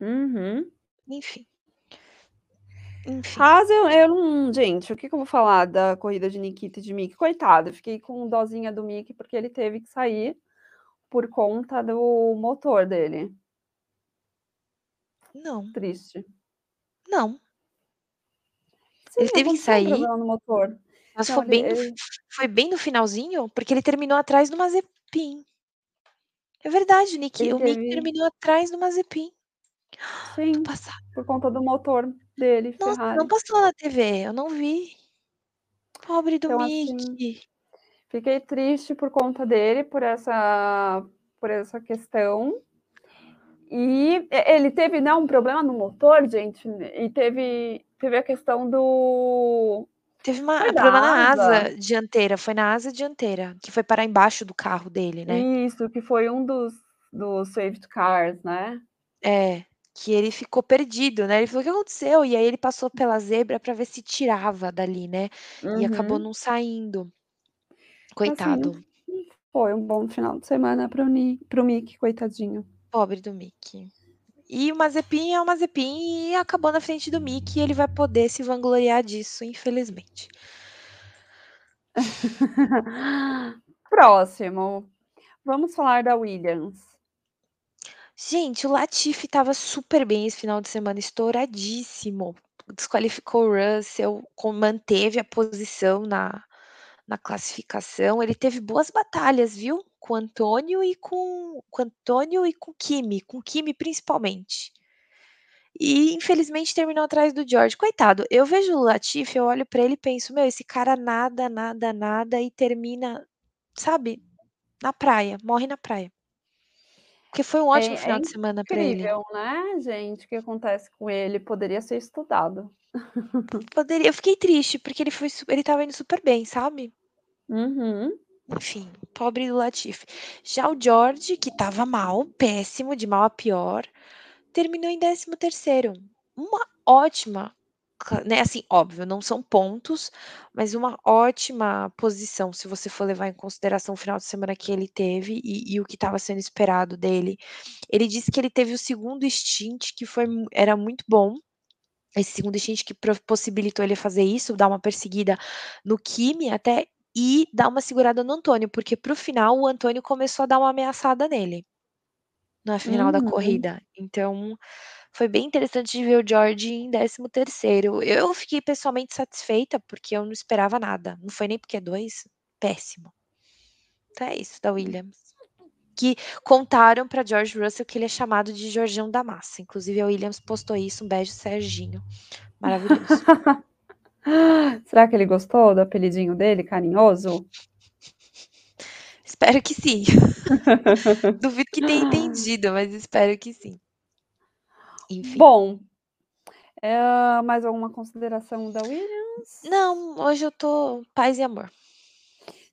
Speaker 2: Uhum.
Speaker 1: Enfim. Enfim.
Speaker 2: Haas, eu, eu não. Gente, o que, que eu vou falar da corrida de Nikita e de Mick? Coitado, fiquei com dozinha do Mick porque ele teve que sair por conta do motor dele.
Speaker 1: Não.
Speaker 2: Triste.
Speaker 1: Não. Sim, ele teve que sair. Mas Não, foi, bem ele... no, foi bem no finalzinho, porque ele terminou atrás do Mazepin. É verdade, Nick. Ele o teve... Nick terminou atrás do Mazepin.
Speaker 2: Sim, por conta do motor dele.
Speaker 1: Nossa, Ferrari. não passou na TV, eu não vi. Pobre do então, Mick. Assim,
Speaker 2: fiquei triste por conta dele, por essa, por essa questão. E ele teve né, um problema no motor, gente, e teve, teve a questão do.
Speaker 1: Teve uma
Speaker 2: Foi
Speaker 1: problema na
Speaker 2: asa?
Speaker 1: asa dianteira, foi na asa dianteira, que foi parar embaixo do carro dele, né.
Speaker 2: Isso, que foi um dos dos safety cars, né.
Speaker 1: É, que ele ficou perdido, né, ele falou: "O que aconteceu?", e aí ele passou pela zebra pra ver se tirava dali, né, e acabou
Speaker 2: Uhum.
Speaker 1: não saindo.
Speaker 2: Assim,
Speaker 1: Coitado.
Speaker 2: não foi um bom final de semana para o Ni para o Mickey, coitadinho.
Speaker 1: Pobre do Mickey. E o Mazepin é o Mazepin e acabou na frente do Mickey e ele vai poder se vangloriar disso, infelizmente.
Speaker 2: Próximo, vamos falar da Williams.
Speaker 1: Gente, o Latifi estava super bem esse final de semana, estouradíssimo. Desqualificou o Russell, manteve a posição na na classificação. Ele teve boas batalhas, viu, com o Antônio e com com o Antônio e com Kimi, com Kimi principalmente. E infelizmente terminou atrás do George. Coitado, eu vejo o Latifi, eu olho pra ele e penso: "Meu, esse cara nada, nada, nada e termina, sabe, na praia, morre na praia". Porque foi um ótimo
Speaker 2: É é
Speaker 1: final de semana pra ele.
Speaker 2: incrível, né, gente, o que acontece com ele, poderia ser estudado.
Speaker 1: Poderia eu fiquei triste, porque ele foi ele estava indo super bem, sabe.
Speaker 2: Uhum.
Speaker 1: Enfim, pobre do Latifi. Já o George, que estava mal, péssimo, de mal a pior, terminou em 13º. Uma ótima né, assim, óbvio, não são pontos, mas uma ótima posição, se você for levar em consideração o final de semana que ele teve e e o que estava sendo esperado dele. Ele disse que ele teve o 2º stint que foi era muito bom. Esse 2º stint que possibilitou ele fazer isso, dar uma perseguida no Kimi até, e dar uma segurada no Antônio, porque para o final o Antônio começou a dar uma ameaçada nele. Na final da
Speaker 2: Uhum.
Speaker 1: corrida. Então, foi bem interessante de ver o George em 13º. Eu fiquei pessoalmente satisfeita, porque eu não esperava nada, não foi nem por Q2, péssimo. Então é isso da Williams. Que contaram pra George Russell que ele é chamado de Jorjão da Massa, inclusive a Williams postou isso, um beijo Serginho, maravilhoso.
Speaker 2: Será que ele gostou do apelidinho dele, carinhoso?
Speaker 1: Espero que sim. Duvido que tenha entendido, mas espero que sim. Enfim.
Speaker 2: Bom, eh, mais alguma consideração da Williams?
Speaker 1: Não, hoje eu tô paz e amor.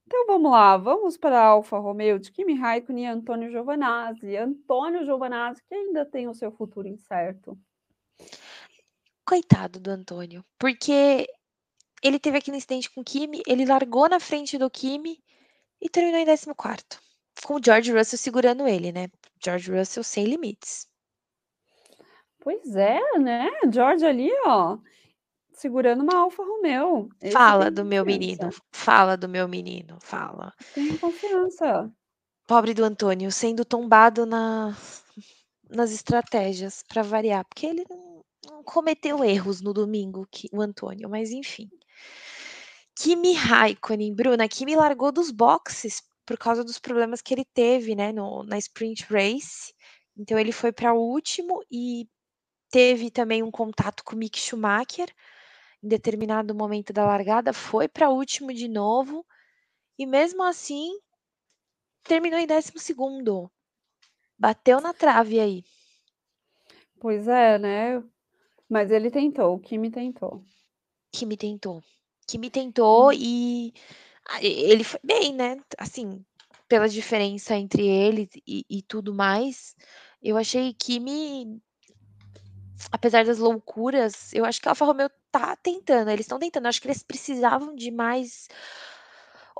Speaker 2: Então vamos lá, vamos para a Alfa Romeo de Kimi Raikkonen e Antônio Giovinazzi. Antônio Giovinazzi que ainda tem o seu futuro incerto.
Speaker 1: Coitado do Antônio, porque ele teve aquele incidente com o Kimi, ele largou na frente do Kimi e terminou em 14º, com o George Russell segurando ele, né, George Russell sem limites.
Speaker 2: Pois é, né, George ali, ó, segurando uma Alfa Romeo, esse
Speaker 1: Fala do meu menino, fala do meu menino, fala.
Speaker 2: Tem confiança.
Speaker 1: Pobre do Antônio, sendo tombado na nas estratégias, pra variar, porque ele não não cometeu erros no domingo que o Antônio, mas enfim. Kimi Raikkonen, Bruna, Kimi largou dos boxes, por causa dos problemas que ele teve, né, no na sprint race, então ele foi pra último e teve também um contato com o Mick Schumacher, em determinado momento da largada, foi pra último de novo, e mesmo assim terminou em 12º. Bateu na trave aí.
Speaker 2: Pois é, né, mas ele tentou, o Kimi tentou.
Speaker 1: Kimi tentou. Kimi tentou e ah, e ele foi bem, né, assim, pela diferença entre eles e e tudo mais, eu achei Kimi apesar das loucuras, eu acho que a Alfa Romeo tá tentando, eles estão tentando, acho que eles precisavam de mais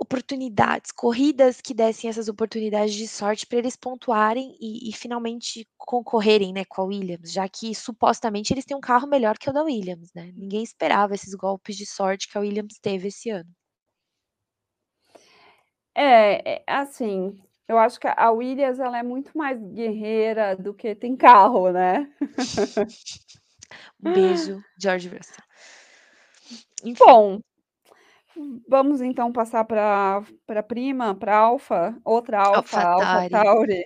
Speaker 1: oportunidades, corridas que dessem essas oportunidades de sorte pra eles pontuarem e e finalmente concorrerem, né, com a Williams, já que supostamente eles têm um carro melhor que o da Williams, né, ninguém esperava esses golpes de sorte que a Williams teve esse ano.
Speaker 2: É, é assim, eu acho que a Williams ela é muito mais guerreira do que tem carro, né.
Speaker 1: Um beijo, George Russell. Enfim.
Speaker 2: Bom, vamos então passar pra pra prima, pra Alfa, outra Alfa,
Speaker 1: AlphaTauri.
Speaker 2: AlphaTauri,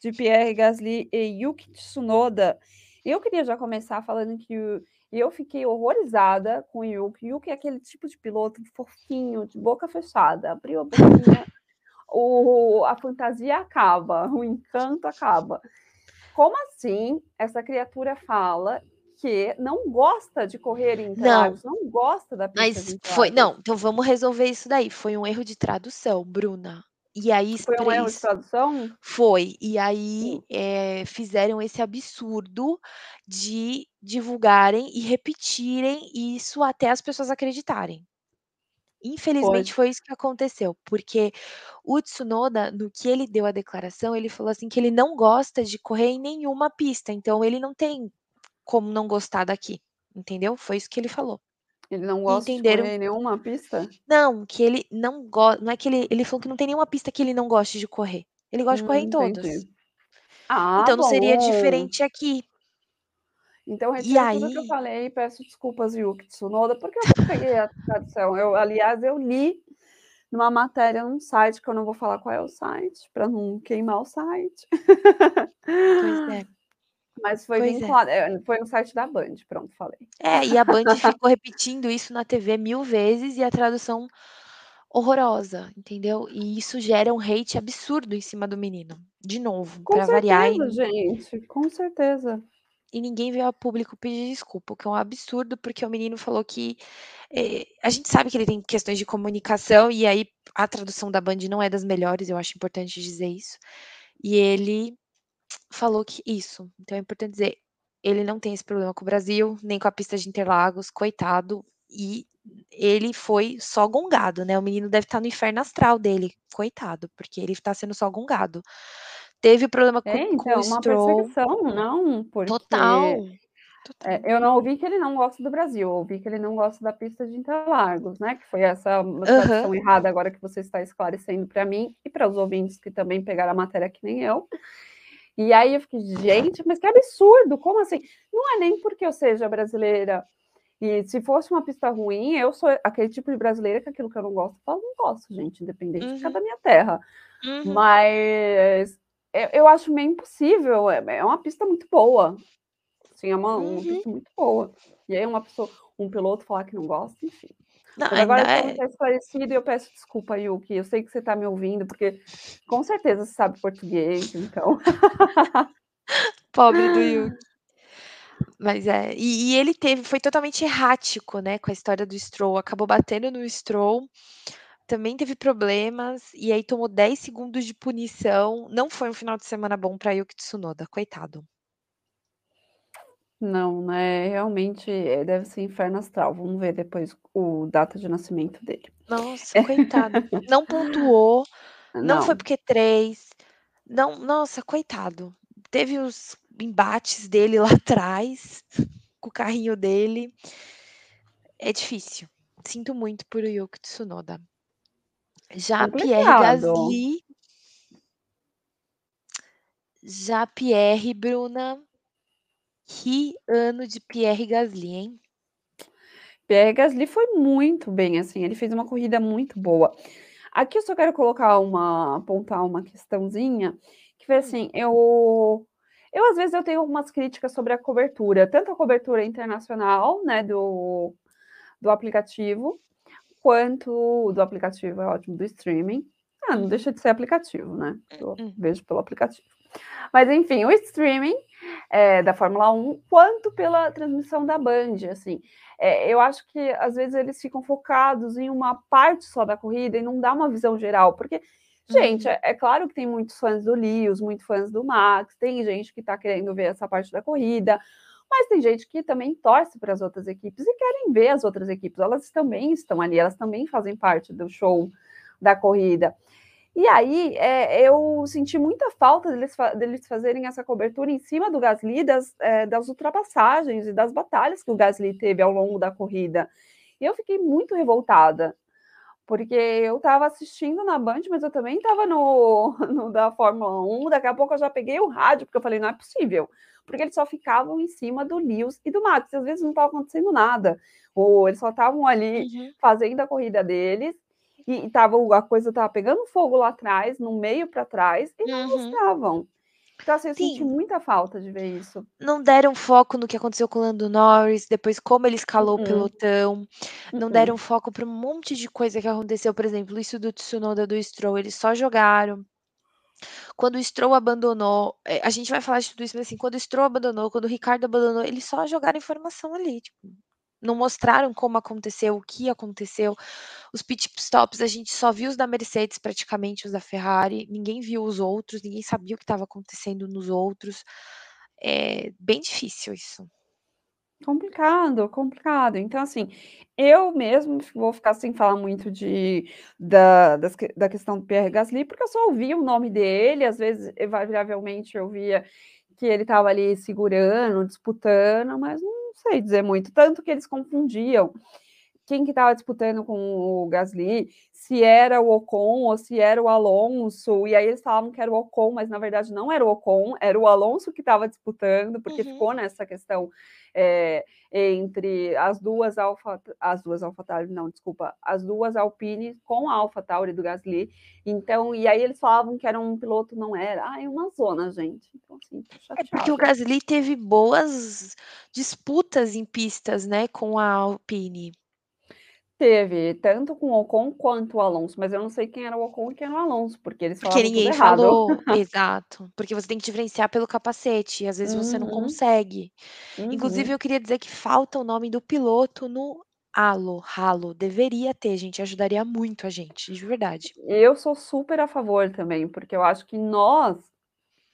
Speaker 2: de Pierre Gasly e Yuki Tsunoda. Eu queria já começar falando que eu fiquei horrorizada com o Yuki, Yuki é aquele tipo de piloto fofinho, de boca fechada, abriu a boquinha, o a fantasia acaba, o encanto acaba. Como assim essa criatura fala porque não gosta de correr em Interlagos, não, não gosta da pista
Speaker 1: Mas foi não, então vamos resolver isso daí, foi um erro de tradução, Bruna. E aí
Speaker 2: Foi um erro de tradução?
Speaker 1: Foi. E aí, eh, fizeram esse absurdo de divulgarem e repetirem isso até as pessoas acreditarem. Infelizmente
Speaker 2: Foi.
Speaker 1: foi isso que aconteceu, porque o Tsunoda, no que ele deu a declaração, ele falou assim que ele não gosta de correr em nenhuma pista, então ele não tem como não gostar daqui, entendeu? Foi isso que ele falou.
Speaker 2: Ele não gosta de
Speaker 1: entenderam
Speaker 2: correr em nenhuma pista?
Speaker 1: Não, que ele não go não é que ele ele falou que não tem nenhuma pista que ele não goste de correr, ele gosta de correr
Speaker 2: Hum,
Speaker 1: em todas.
Speaker 2: entendi. Ah,
Speaker 1: Então não seria diferente aqui.
Speaker 2: Então
Speaker 1: E
Speaker 2: retiro tudo que eu
Speaker 1: aí
Speaker 2: falei e peço desculpas Yuki Tsunoda, porque eu não peguei a tradução, eu aliás, eu li numa matéria num site que eu não vou falar qual é o site, pra não queimar o site.
Speaker 1: Pois é.
Speaker 2: Mas foi
Speaker 1: Pois é.
Speaker 2: vinculado eh, foi no site da Band, pronto, falei.
Speaker 1: É, e a Band ficou repetindo isso na TV 1000 vezes e a tradução horrorosa, entendeu? E isso gera um hate absurdo em cima do menino, de novo,
Speaker 2: Com
Speaker 1: pra variar
Speaker 2: certeza,
Speaker 1: e
Speaker 2: gente, com certeza.
Speaker 1: e ninguém veio a público pedir desculpa, o que é um absurdo, porque o menino falou que, eh, a gente sabe que ele tem questões de comunicação, e aí a tradução da Band não é das melhores, eu acho importante dizer isso. E ele falou que isso, então é importante dizer, ele não tem esse problema com o Brasil, nem com a pista de Interlagos, coitado, e ele foi só gongado, né, o menino deve estar no inferno astral dele, coitado, porque ele tá sendo só gongado. Teve problema com
Speaker 2: É,
Speaker 1: com o
Speaker 2: então, uma
Speaker 1: Stroll
Speaker 2: perseguição, não, porque,
Speaker 1: Total,
Speaker 2: eh, eu não ouvi que ele não gosta do Brasil, ouvi que ele não gosta da pista de Interlagos, né, que foi essa tradução
Speaker 1: Aham.
Speaker 2: errada agora que você está esclarecendo pra mim e para os ouvintes que também pegaram a matéria que nem eu. E aí eu fiquei: "Gente, mas que absurdo, como assim?". Não é nem porque eu seja brasileira, e se fosse uma pista ruim, eu sou aquele tipo de brasileira que aquilo que eu não gosto, eu falo: "Não gosto gente, independente de ficar
Speaker 1: Uhum.
Speaker 2: da minha terra".
Speaker 1: Uhum.
Speaker 2: Mas, eu eu acho meio impossível, é é uma pista muito boa, assim, é uma uma
Speaker 1: Uhum.
Speaker 2: pista muito boa. E aí uma pessoa um piloto falar que não gosta, enfim.
Speaker 1: Não,
Speaker 2: Mas agora então
Speaker 1: é
Speaker 2: está esclarecido e eu peço desculpa Yuki, eu sei que você tá me ouvindo, porque com certeza você sabe português, então.
Speaker 1: Pobre do Yuki. Mas é, e e ele teve foi totalmente errático, né, com a história do Stroll, acabou batendo no Stroll, também teve problemas, e aí tomou 10 segundos de punição, não foi um final de semana bom pra Yuki Tsunoda, coitado.
Speaker 2: Não, né, realmente, eh, deve ser inferno astral, vamos ver depois o data de nascimento dele.
Speaker 1: Nossa, coitado. Não pontuou, não foi
Speaker 2: Não.
Speaker 1: o Q3, não nossa, coitado. Teve os embates dele lá atrás, com o carrinho dele. É difícil, sinto muito por o Yuki Tsunoda. Já Pierre
Speaker 2: Complicado.
Speaker 1: Gasly já Pierre, Bruna que ano de Pierre Gasly, hein?
Speaker 2: Pierre Gasly foi muito bem, assim, ele fez uma corrida muito boa. Aqui eu só quero colocar uma apontar uma questãozinha, que foi
Speaker 1: Hum.
Speaker 2: assim, eu eu às vezes eu tenho algumas críticas sobre a cobertura, tanto a cobertura internacional, né, do do aplicativo, quanto do aplicativo é ótimo, do streaming. Ah, não
Speaker 1: Uhum.
Speaker 2: deixa de ser aplicativo, né,
Speaker 1: Hum,
Speaker 2: eu
Speaker 1: hum.
Speaker 2: vejo pelo aplicativo. Mas enfim, o streaming, eh, da Fórmula 1, quanto pela transmissão da Band, assim, eh, eu acho que às vezes eles ficam focados em uma parte só da corrida e não dá uma visão geral, porque, gente,
Speaker 1: Uhum.
Speaker 2: é é claro que tem muitos fãs do Lewis, muito fãs do Max, tem gente que tá querendo ver essa parte da corrida, mas tem gente que também torce para as outras equipes e querem ver as outras equipes, elas também estão ali, elas também fazem parte do show da corrida. E aí, eh, eu senti muita falta deles deles fazerem essa cobertura em cima do Gasly, das, eh, das ultrapassagens e das batalhas que o Gasly teve ao longo da corrida. E eu fiquei muito revoltada, porque eu estava assistindo na Band, mas eu também estava no no da Fórmula 1, daqui a pouco eu já peguei o rádio, porque eu falei: "Não é possível", porque eles só ficavam em cima do Lewis e do Max, e às vezes não estava acontecendo nada, ou eles só estavam ali
Speaker 1: Uhum.
Speaker 2: fazendo a corrida deles, e estava o a coisa estava pegando fogo lá atrás, no meio pra trás, e não
Speaker 1: Uhum.
Speaker 2: mostravam. Então, assim, eu senti
Speaker 1: Sim.
Speaker 2: muita falta de ver isso.
Speaker 1: Não deram foco no que aconteceu com o Lando Norris, depois como ele escalou o
Speaker 2: Mm-mm.
Speaker 1: pelotão, não
Speaker 2: Mm-mm.
Speaker 1: deram foco para um monte de coisa que aconteceu, por exemplo, isso do Tsunoda, do Stroll, eles só jogaram. Quando o Stroll abandonou, eh, a gente vai falar de tudo isso, mas assim, quando o Stroll abandonou, quando o Ricardo abandonou, eles só jogaram informação ali, tipo, não mostraram como aconteceu, o que aconteceu. Os pit stops a gente só viu os da Mercedes, praticamente os da Ferrari, ninguém viu os outros, ninguém sabia o que estava acontecendo nos outros. É bem difícil isso.
Speaker 2: Complicado, complicado. Então, assim, eu mesmo vou ficar sem falar muito de da das da questão do Pierre Gasly, porque eu só ouvia o nome dele, às vezes, invariavelmente, eu via que ele estava ali segurando, disputando, mas não sei dizer muito, tanto que eles confundiam quem que estava disputando com o Gasly, se era o Ocon ou se era o Alonso, e aí eles falavam que era o Ocon, mas na verdade não era o Ocon, era o Alonso que estava disputando, porque uhum. ficou nessa questão é, entre as duas Alfa, as duas AlphaTauri, não, desculpa, as duas Alpine com a AlphaTauri do Gasly. Então, e aí eles falavam que era um piloto, não era. Ah, é uma zona, gente. Então, assim,
Speaker 1: é porque o Gasly teve boas disputas em pistas, né, com a Alpine.
Speaker 2: Teve, tanto com o Ocon quanto o Alonso, mas eu não sei quem era o Ocon e quem era o Alonso, porque eles
Speaker 1: porque ninguém falou, exato, porque você tem que diferenciar pelo capacete, e às vezes uhum. você não uhum. consegue. Uhum. Inclusive, eu queria dizer que falta o nome do piloto no halo, halo, deveria ter, gente, ajudaria muito a gente, de verdade.
Speaker 2: Eu sou super a favor também, porque eu acho que nós,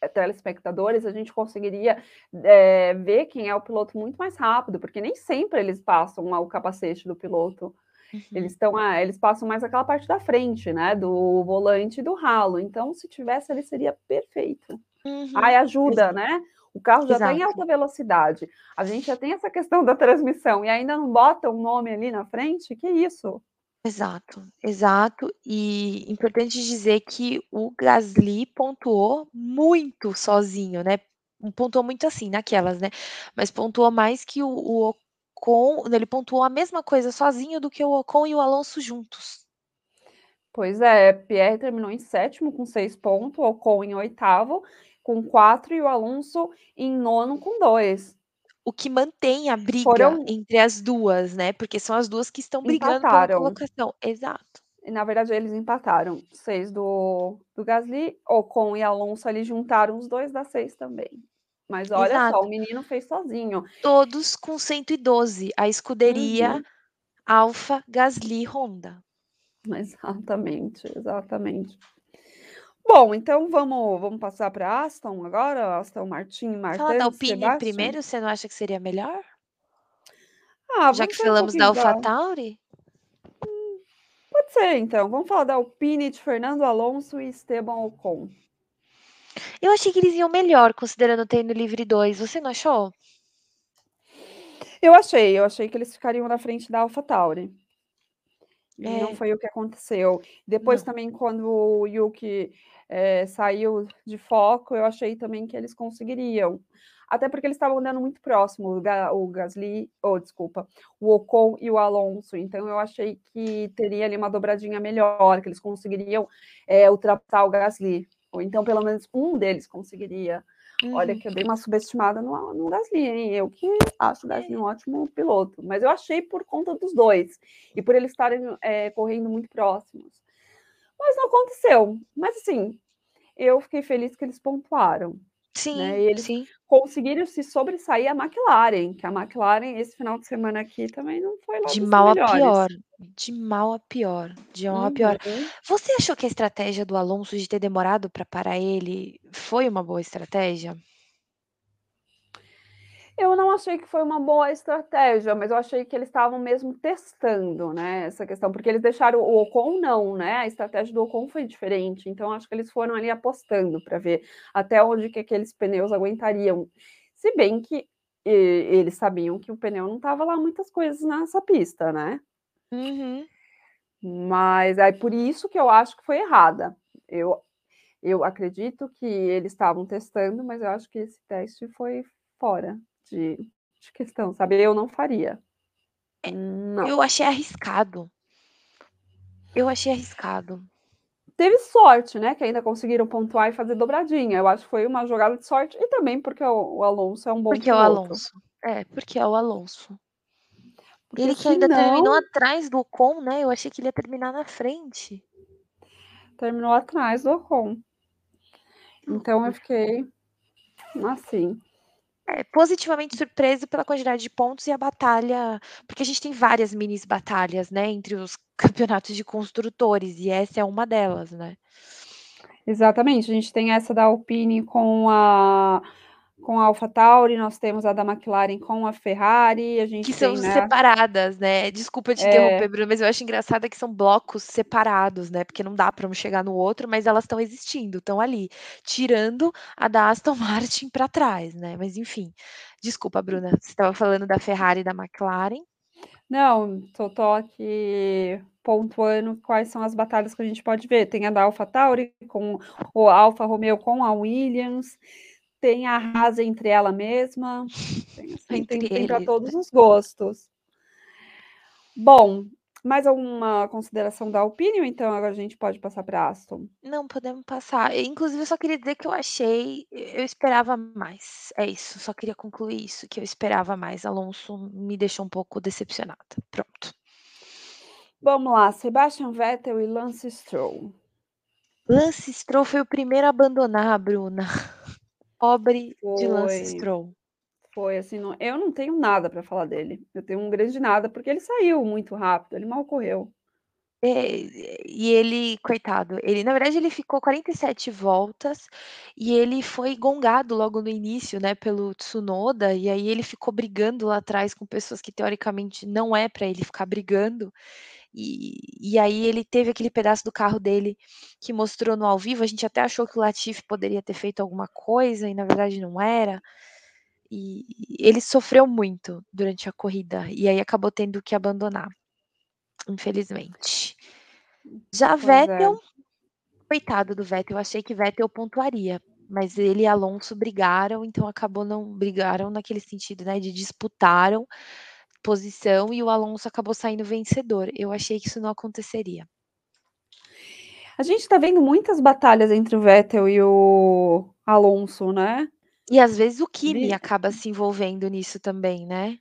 Speaker 2: eh, telespectadores, a gente conseguiria é, ver quem é o piloto muito mais rápido, porque nem sempre eles passam o capacete do piloto. Uhum. Eles estão, ah, eles passam mais aquela parte da frente, né, do volante e do ralo. Então, se tivesse ali seria perfeito. Uhum. Aí ajuda, Exato. né? O carro já está em alta velocidade. A gente já tem essa questão da transmissão e ainda não bota um nome ali na frente. Que isso?
Speaker 1: Exato, exato. E importante dizer que o Gasly pontuou muito sozinho, né? Pontuou muito assim, naquelas, né? Mas pontuou mais que o, o Ocon, ele pontuou a mesma coisa sozinho do que o Ocon e o Alonso juntos.
Speaker 2: Pois é, Pierre terminou em sétimo com seis pontos, Ocon em oitavo com quatro e o Alonso em nono com dois.
Speaker 1: O que mantém a briga Foram... entre as duas, né? Porque são as duas que estão brigando empataram. pela colocação. Exato.
Speaker 2: E, na verdade, eles empataram. Seis do, do Gasly, Ocon e Alonso ali juntaram os dois da seis também. Mas olha Exato. só, o menino fez sozinho.
Speaker 1: Todos com 112, a escuderia uhum. Alfa, Gasly, Honda.
Speaker 2: Exatamente, exatamente. Bom, então vamos, vamos passar para Aston agora, Aston Martin, Martin. Fala
Speaker 1: da Alpine primeiro, você não acha que seria melhor? Ah, Já que falamos um da AlphaTauri?
Speaker 2: Hum, pode ser, então. Vamos falar da Alpine de Fernando Alonso e Esteban Ocon.
Speaker 1: Eu achei que eles iam melhor, considerando o treino livre 2. Você não achou?
Speaker 2: Eu achei, eu achei que eles ficariam na frente da AlphaTauri. É. Não foi o que aconteceu. Depois não. também, quando o Yuki é, saiu de foco, eu achei também que eles conseguiriam. Até porque eles estavam andando muito próximo, o Gasly, ou oh, desculpa, o Ocon e o Alonso. Então eu achei que teria ali uma dobradinha melhor, que eles conseguiriam é, ultrapassar o Gasly. Ou então, pelo menos, um deles conseguiria. Uhum. Olha que eu dei uma subestimada no, no Gasly, hein? Eu que acho o Gasly um ótimo piloto. Mas eu achei por conta dos dois. E por eles estarem é, correndo muito próximos. Mas não aconteceu. Mas assim, eu fiquei feliz que eles pontuaram.
Speaker 1: Sim,
Speaker 2: né? E eles
Speaker 1: sim.
Speaker 2: conseguiram se sobressair a McLaren, que a McLaren esse final de semana aqui também não foi lá
Speaker 1: De mal a pior, de mal a pior, de mal a pior.
Speaker 2: Uhum.
Speaker 1: Você achou que a estratégia do Alonso de ter demorado para parar ele foi uma boa estratégia?
Speaker 2: Eu não achei que foi uma boa estratégia, mas eu achei que eles estavam mesmo testando, né, essa questão, porque eles deixaram o Ocon não, né? A estratégia do Ocon foi diferente, então acho que eles foram ali apostando para ver até onde que aqueles pneus aguentariam. Se bem que e, eles sabiam que o pneu não estava lá muitas coisas nessa pista, né?
Speaker 1: Uhum.
Speaker 2: Mas é por isso que eu acho que foi errada. Eu, eu acredito que eles estavam testando, mas eu acho que esse teste foi fora de, de questão, sabe? Eu não faria.
Speaker 1: É, não. Eu achei arriscado. Eu achei arriscado.
Speaker 2: Teve sorte, né? Que ainda conseguiram pontuar e fazer dobradinha. Eu acho que foi uma jogada de sorte e também porque o, o Alonso é um bom
Speaker 1: Porque piloto. é o Alonso. É, porque é o Alonso. Porque ele que ainda não... terminou atrás do Ocon, né? Eu achei que ele ia terminar na frente.
Speaker 2: Terminou atrás do Ocon. Então eu fiquei assim.
Speaker 1: É, positivamente surpreso pela quantidade de pontos e a batalha, porque a gente tem várias minis batalhas, né, entre os campeonatos de construtores, e essa é uma delas, né?
Speaker 2: Exatamente, a gente tem essa da Alpine com a com a AlphaTauri, nós temos a da McLaren com a Ferrari, a gente
Speaker 1: que são
Speaker 2: tem, né?
Speaker 1: separadas, né? Desculpa te
Speaker 2: É.
Speaker 1: interromper, Bruno, mas eu acho engraçado que são blocos separados, né? Porque não dá para um chegar no outro, mas elas estão existindo, estão ali, tirando a da Aston Martin para trás, né? Mas enfim, desculpa, Bruna, você estava falando da Ferrari e da McLaren.
Speaker 2: Não, tô, tô aqui pontuando quais são as batalhas que a gente pode ver. Tem a da AlphaTauri com o Alfa Romeo com a Williams, tem a Haas entre ela mesma, tem, assim,
Speaker 1: Entre
Speaker 2: tem, tem para todos os gostos. Bom, mais alguma consideração da Alpine ou então agora a gente pode passar para Aston?
Speaker 1: Não, podemos passar. Inclusive, eu só queria dizer que eu achei, eu esperava mais. É isso, só queria concluir isso, que eu esperava mais. Alonso me deixou um pouco decepcionada. Pronto.
Speaker 2: Vamos lá, Sebastian Vettel e Lance Stroll.
Speaker 1: Lance Stroll foi o primeiro a abandonar, Bruna. Pobre de Lance
Speaker 2: Foi.
Speaker 1: Stroll.
Speaker 2: Foi assim, não- eu não tenho nada para falar dele. Eu tenho um grande nada, porque ele saiu muito rápido, ele mal correu.
Speaker 1: É, e ele, coitado, ele na verdade ele ficou 47 voltas e ele foi gongado logo no início, né, pelo Tsunoda, e aí ele ficou brigando lá atrás com pessoas que teoricamente não é para ele ficar brigando. E, e aí ele teve aquele pedaço do carro dele que mostrou no ao vivo. A gente até achou que o Latifi poderia ter feito alguma coisa e na verdade não era. E ele sofreu muito durante a corrida e aí acabou tendo que abandonar, infelizmente. Já
Speaker 2: Pois
Speaker 1: Vettel,
Speaker 2: é.
Speaker 1: coitado do Vettel, eu achei que Vettel pontuaria, mas ele e Alonso brigaram, então acabou não brigaram naquele sentido, né, de disputaram posição e o Alonso acabou saindo vencedor. Eu achei que isso não aconteceria.
Speaker 2: A gente está vendo muitas batalhas entre o Vettel e o Alonso, né?
Speaker 1: E às vezes o Kimi acaba se envolvendo nisso também, né?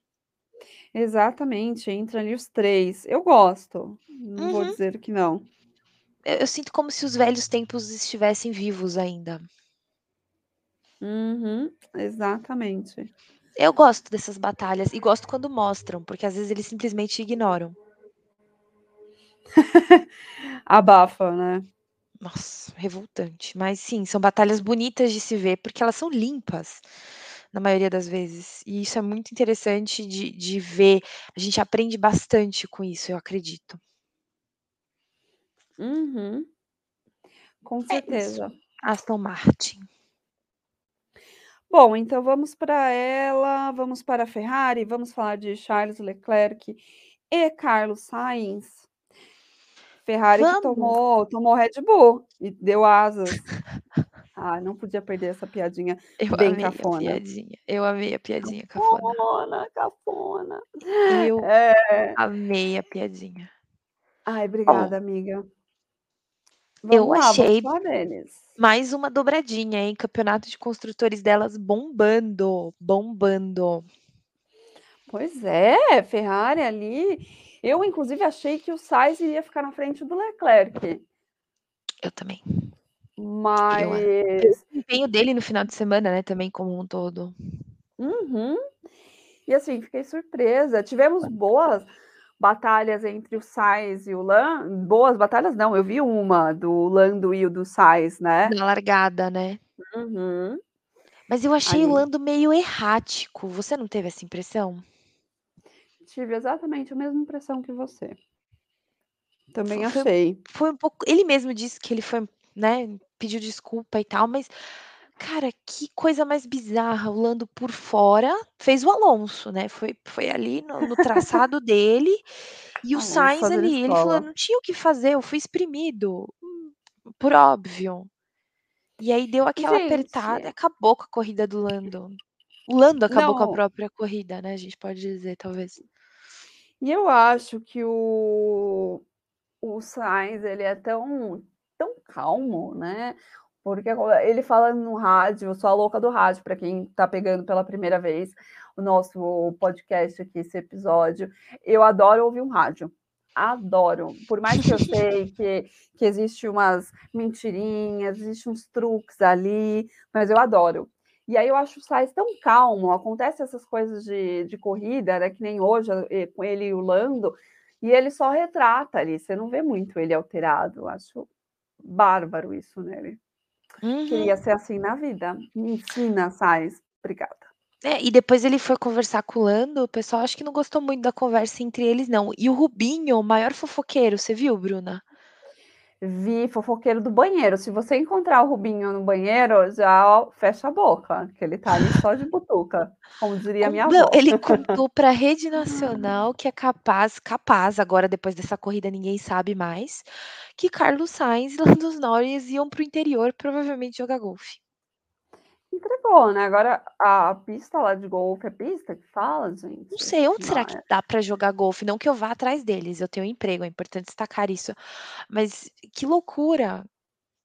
Speaker 2: Exatamente, entra ali os três. Eu gosto, não vou
Speaker 1: Uhum.
Speaker 2: dizer que não.
Speaker 1: Eu, eu sinto como se os velhos tempos estivessem vivos ainda.
Speaker 2: Uhum, exatamente.
Speaker 1: Eu gosto dessas batalhas e gosto quando mostram, porque às vezes eles simplesmente ignoram.
Speaker 2: Abafa, né?
Speaker 1: Nossa, revoltante. Mas sim, são batalhas bonitas de se ver, porque elas são limpas, na maioria das vezes. E isso é muito interessante de, de ver. A gente aprende bastante com isso, eu acredito.
Speaker 2: Uhum. Com
Speaker 1: É
Speaker 2: certeza.
Speaker 1: Aston Martin.
Speaker 2: Bom, então vamos para ela, vamos para a Ferrari, vamos falar de Charles Leclerc e Carlos Sainz. Ferrari que tomou, tomou Red Bull e deu asas. Ah, não podia perder essa piadinha
Speaker 1: Eu
Speaker 2: bem
Speaker 1: amei a
Speaker 2: cafona.
Speaker 1: piadinha. Eu amei a piadinha cafona.
Speaker 2: Cafona, cafona.
Speaker 1: Eu
Speaker 2: É.
Speaker 1: amei a piadinha.
Speaker 2: Ai,
Speaker 1: Bom,
Speaker 2: obrigada, amiga.
Speaker 1: Eu
Speaker 2: Vamos lá, vamos
Speaker 1: achei mais uma dobradinha, hein? Campeonato de construtores delas bombando, bombando.
Speaker 2: Pois é, Ferrari ali. Eu, inclusive, achei que o Sainz iria ficar na frente do Leclerc,
Speaker 1: Eu também.
Speaker 2: mas
Speaker 1: O desempenho dele no final de semana, né, também como um todo.
Speaker 2: Uhum. E assim, fiquei surpresa. Tivemos boas batalhas entre o Sainz e o Lan. Boas batalhas, não, eu vi uma do Lando e o do Sainz, né?
Speaker 1: Na largada, né?
Speaker 2: Uhum.
Speaker 1: Mas eu achei o
Speaker 2: Ali.
Speaker 1: Lando meio errático. Você não teve essa impressão?
Speaker 2: Tive exatamente a mesma impressão que você. Também
Speaker 1: foi-
Speaker 2: achei.
Speaker 1: Foi um pouco. Ele mesmo disse que ele foi, né? Pediu desculpa e tal, mas. Cara, que coisa mais bizarra. O Lando por fora fez o Alonso, né? Foi, foi ali no, no traçado dele. E o
Speaker 2: Alonso
Speaker 1: Sainz ali, ele falou: não tinha o que fazer, eu fui exprimido. Hum, Por óbvio. E aí deu aquela apertada e
Speaker 2: Gente,
Speaker 1: acabou com a corrida do Lando. O Lando acabou com a
Speaker 2: não,
Speaker 1: própria corrida, né? A gente pode dizer, talvez.
Speaker 2: e eu acho que o, o Sainz, ele é tão, tão calmo, né? Porque ele fala no rádio, eu sou a louca do rádio, para quem está pegando pela primeira vez o nosso podcast aqui, esse episódio. Eu adoro ouvir um rádio. adoro. Por mais que eu sei que, que existe umas mentirinhas, existem uns truques ali, mas eu adoro. E aí eu acho o Sainz tão calmo, acontece essas coisas de, de corrida, né, que nem hoje, eh, com ele e o Lando, e ele só retrata ali, você não vê muito ele alterado. Acho bárbaro isso nele. Uhum. Queria ser assim na vida. Me ensina, Sainz. Obrigada.
Speaker 1: É, e depois ele foi conversar com o Lando, o pessoal acho que não gostou muito da conversa entre eles, não. E o Rubinho, o maior fofoqueiro, você viu, Bruna?
Speaker 2: Vi fofoqueiro do banheiro. Se você encontrar o Rubinho no banheiro, já fecha a boca, que ele tá ali só de butuca, como diria minha
Speaker 1: Não,
Speaker 2: avó.
Speaker 1: ele contou para a rede nacional que é capaz, capaz, agora depois dessa corrida ninguém sabe mais, que Carlos Sainz e Lando Norris iam para o interior provavelmente jogar golfe
Speaker 2: entregou, né? Agora a pista lá de golfe é pista que fala, gente?
Speaker 1: Não sei, onde será que é. dá para jogar golfe? Não que eu vá atrás deles, eu tenho um emprego, é importante destacar isso. Mas que loucura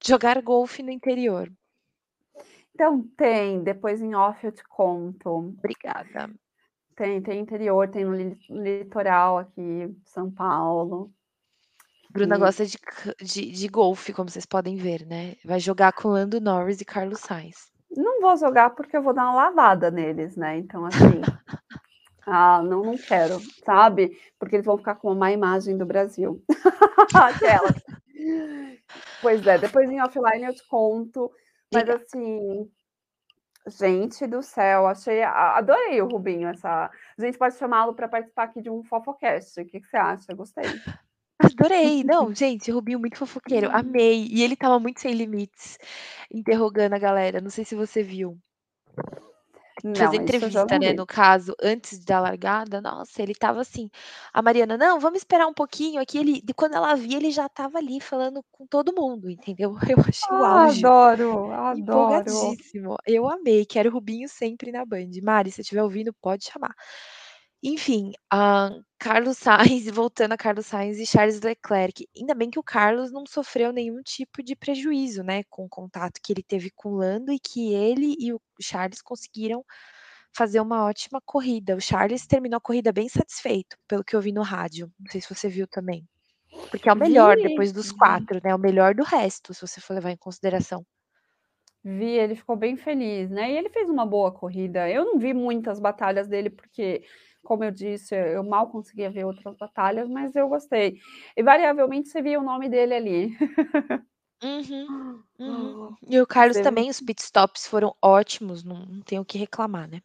Speaker 1: jogar golfe no interior.
Speaker 2: Então tem, depois em off eu te conto.
Speaker 1: Obrigada.
Speaker 2: Tem, tem interior, tem no litoral aqui, São Paulo.
Speaker 1: Bruna e... gosta de, de, de golfe, como vocês podem ver, né? Vai jogar com Lando Norris e Carlos Sainz.
Speaker 2: Não vou jogar porque eu vou dar uma lavada neles, né? Então, assim. ah, não, não quero, sabe? Porque eles vão ficar com uma má imagem do Brasil. Aquela. pois é, depois em offline eu te conto. Mas assim, gente do céu, achei, adorei o Rubinho. Essa, a gente pode chamá-lo para participar aqui de um fofocast. O que, que você acha? Gostei.
Speaker 1: Adorei. Não, gente, Rubinho muito fofoqueiro, uhum. amei. E ele estava muito sem limites, interrogando a galera, não sei se você viu. Não, Fazer entrevista, né, no caso, antes da largada, nossa, ele estava assim, a Mariana: "Não, vamos esperar um pouquinho aqui", ele quando ela via, ele já estava ali falando com todo mundo, entendeu. Eu achei o
Speaker 2: Ah, auge. adoro, adoro.
Speaker 1: Eu amei, quero Rubinho sempre na Band. Mari, se estiver ouvindo, pode chamar. Enfim, uh, Carlos Sainz, voltando a Carlos Sainz e Charles Leclerc. Ainda bem que o Carlos não sofreu nenhum tipo de prejuízo, né, com o contato que ele teve com o Lando e que ele e o Charles conseguiram fazer uma ótima corrida. O Charles terminou a corrida bem satisfeito, pelo que eu vi no rádio. Não sei se você viu também. Porque é o melhor Vi, depois dos quatro, né? O melhor do resto, se você for levar em consideração.
Speaker 2: Vi, ele ficou bem feliz, né? E ele fez uma boa corrida. Eu não vi muitas batalhas dele, porque como eu disse, eu mal conseguia ver outras batalhas, mas eu gostei. E variavelmente você via o nome dele ali.
Speaker 1: Uhum, uhum. E o Carlos você... também, os pitstops foram ótimos, não, não tenho o que reclamar, né?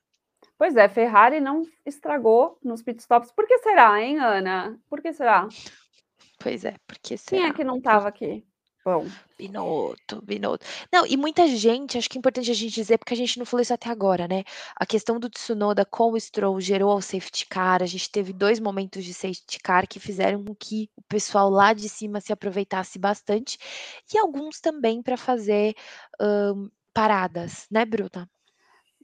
Speaker 2: Pois é, Ferrari não estragou nos pitstops. Por que será, hein, Ana? Por que será?
Speaker 1: Pois é, porque será?
Speaker 2: Quem é que não estava aqui? Bom.
Speaker 1: Binotto, Binotto. Não, e muita gente, acho que é importante a gente dizer, porque a gente não falou isso até agora, né? A questão do Tsunoda com o Stroll gerou o safety car. A gente teve dois momentos de safety car que fizeram com que o pessoal lá de cima se aproveitasse bastante, e alguns também para fazer um, paradas, né, Bruna?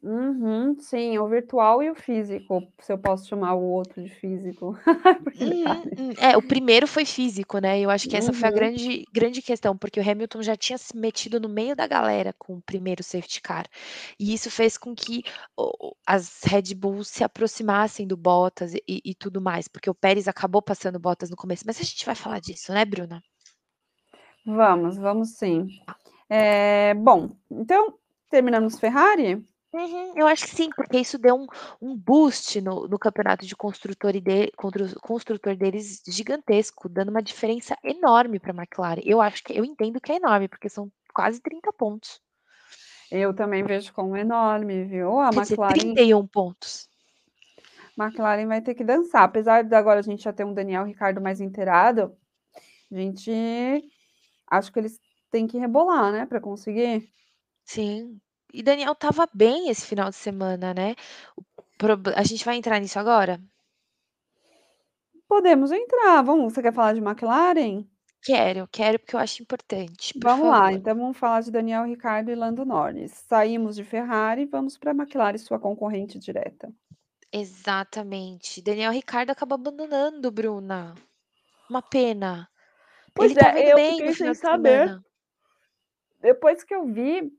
Speaker 2: Uhum, sim, o virtual e o físico, se eu posso chamar o outro de físico.
Speaker 1: Uhum, é, o primeiro foi físico, né? Eu acho que essa foi a uhum. grande, grande questão, porque o Hamilton já tinha se metido no meio da galera com o primeiro safety car. E isso fez com que as Red Bulls se aproximassem do Bottas e, e tudo mais, porque o Pérez acabou passando Bottas no começo. Mas a gente vai falar disso, né, Bruna?
Speaker 2: Vamos, vamos sim. É, bom, então terminamos Ferrari?
Speaker 1: Uhum, eu acho que sim, porque isso deu um, um boost no, no campeonato de construtor, e de, construtor deles gigantesco, dando uma diferença enorme para a McLaren. Eu acho que eu entendo que é enorme, porque são quase 30 pontos.
Speaker 2: Eu também vejo como enorme, viu? A
Speaker 1: Quer McLaren. Dizer, 31 pontos.
Speaker 2: McLaren vai ter que dançar. Apesar de agora a gente já ter um Daniel Ricardo mais inteirado, a gente acho que eles têm que rebolar, né, para conseguir.
Speaker 1: Sim, e Daniel estava bem esse final de semana, né? A gente vai entrar nisso agora?
Speaker 2: Podemos entrar. Vamos, você quer falar de McLaren?
Speaker 1: Quero, quero porque eu acho importante.
Speaker 2: vamos favor. lá, então vamos falar de Daniel Ricardo e Lando Norris. Saímos de Ferrari e vamos para a McLaren, sua concorrente direta.
Speaker 1: Exatamente. Daniel Ricardo acaba abandonando, Bruna. Uma pena.
Speaker 2: Pois Ele é, eu bem fiquei sem saber. Semana. Depois que eu vi,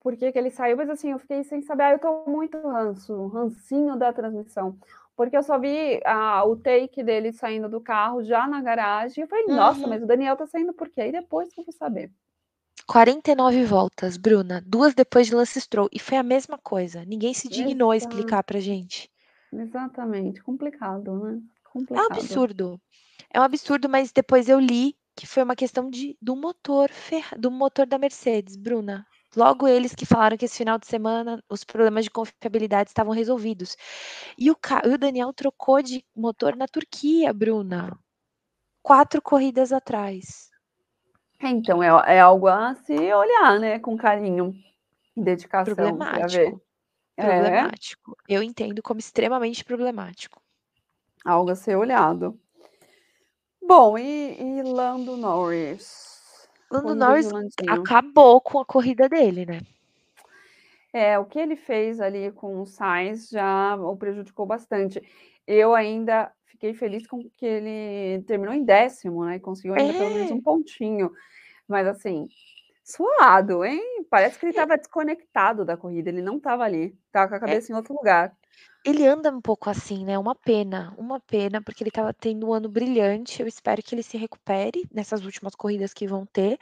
Speaker 2: por que, que ele saiu, mas assim, eu fiquei sem saber, ah, eu tô muito ranço, rancinho da transmissão. porque eu só vi a o take dele saindo do carro já na garagem, eu falei: "Nossa,
Speaker 1: Uhum.
Speaker 2: mas o Daniel tá saindo por quê?". Aí depois que eu fui saber.
Speaker 1: 49 voltas, Bruna, 2 depois de Lance Stroll, e foi a mesma coisa, ninguém se dignou a
Speaker 2: Exato.
Speaker 1: explicar pra gente.
Speaker 2: Exatamente, complicado, né,
Speaker 1: É um
Speaker 2: complicado.
Speaker 1: absurdo, é um absurdo, mas depois eu li que foi uma questão de do motor do motor da Mercedes, Bruna. Logo eles que falaram que esse final de semana os problemas de confiabilidade estavam resolvidos. E o e o Daniel trocou de motor na Turquia, Bruna, 4 corridas atrás.
Speaker 2: É, então, é é algo a se olhar, né, com carinho, dedicação pra ver.
Speaker 1: Problemático,
Speaker 2: É.
Speaker 1: problemático. Eu entendo como extremamente problemático.
Speaker 2: Algo a ser olhado. Bom, e e Lando Norris?
Speaker 1: Lando Norris acabou com a corrida dele, né.
Speaker 2: É, o que ele fez ali com o Sainz já o prejudicou bastante. Eu ainda fiquei feliz com que ele terminou em 10º, né, e conseguiu ainda pelo menos
Speaker 1: É.
Speaker 2: 1 pontinho, mas assim, suado, hein, parece que ele
Speaker 1: É.
Speaker 2: estava desconectado da corrida, ele não estava ali, estava com a
Speaker 1: É.
Speaker 2: cabeça em outro lugar.
Speaker 1: Ele anda um pouco assim, né, uma pena, uma pena, porque ele estava tendo um ano brilhante, eu espero que ele se recupere nessas últimas corridas que vão ter,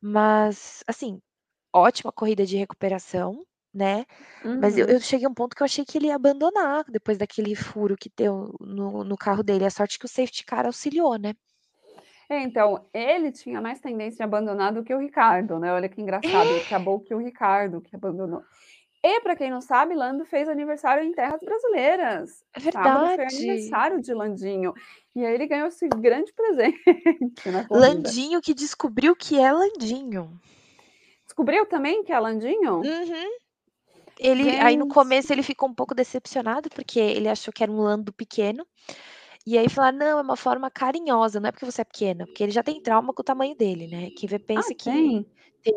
Speaker 1: mas, assim, ótima corrida de recuperação, né, mas eu eu
Speaker 2: Uhum.
Speaker 1: cheguei a um ponto que eu achei que ele ia abandonar depois daquele furo que deu no no carro dele, a sorte que o safety car auxiliou, né.
Speaker 2: É, então, ele tinha mais tendência a abandonar do que o Ricardo, né, olha que engraçado,
Speaker 1: É.
Speaker 2: acabou que o Ricardo que abandonou. E pra quem não sabe, Lando fez aniversário em terras brasileiras,
Speaker 1: É
Speaker 2: sábado foi
Speaker 1: verdade.
Speaker 2: aniversário de Landinho, e aí ele ganhou esse grande presente.
Speaker 1: Landinho que descobriu que é Landinho.
Speaker 2: Descobriu também que é Landinho?
Speaker 1: Uhum. Ele aí no
Speaker 2: Gente.
Speaker 1: começo ele ficou um pouco decepcionado, porque ele achou que era um Lando pequeno, e aí falaram: "Não, é uma forma carinhosa, não é porque você é pequena", porque ele já tem trauma com o tamanho dele, né, quem vê
Speaker 2: Ah,
Speaker 1: pensa que
Speaker 2: tem?
Speaker 1: tem,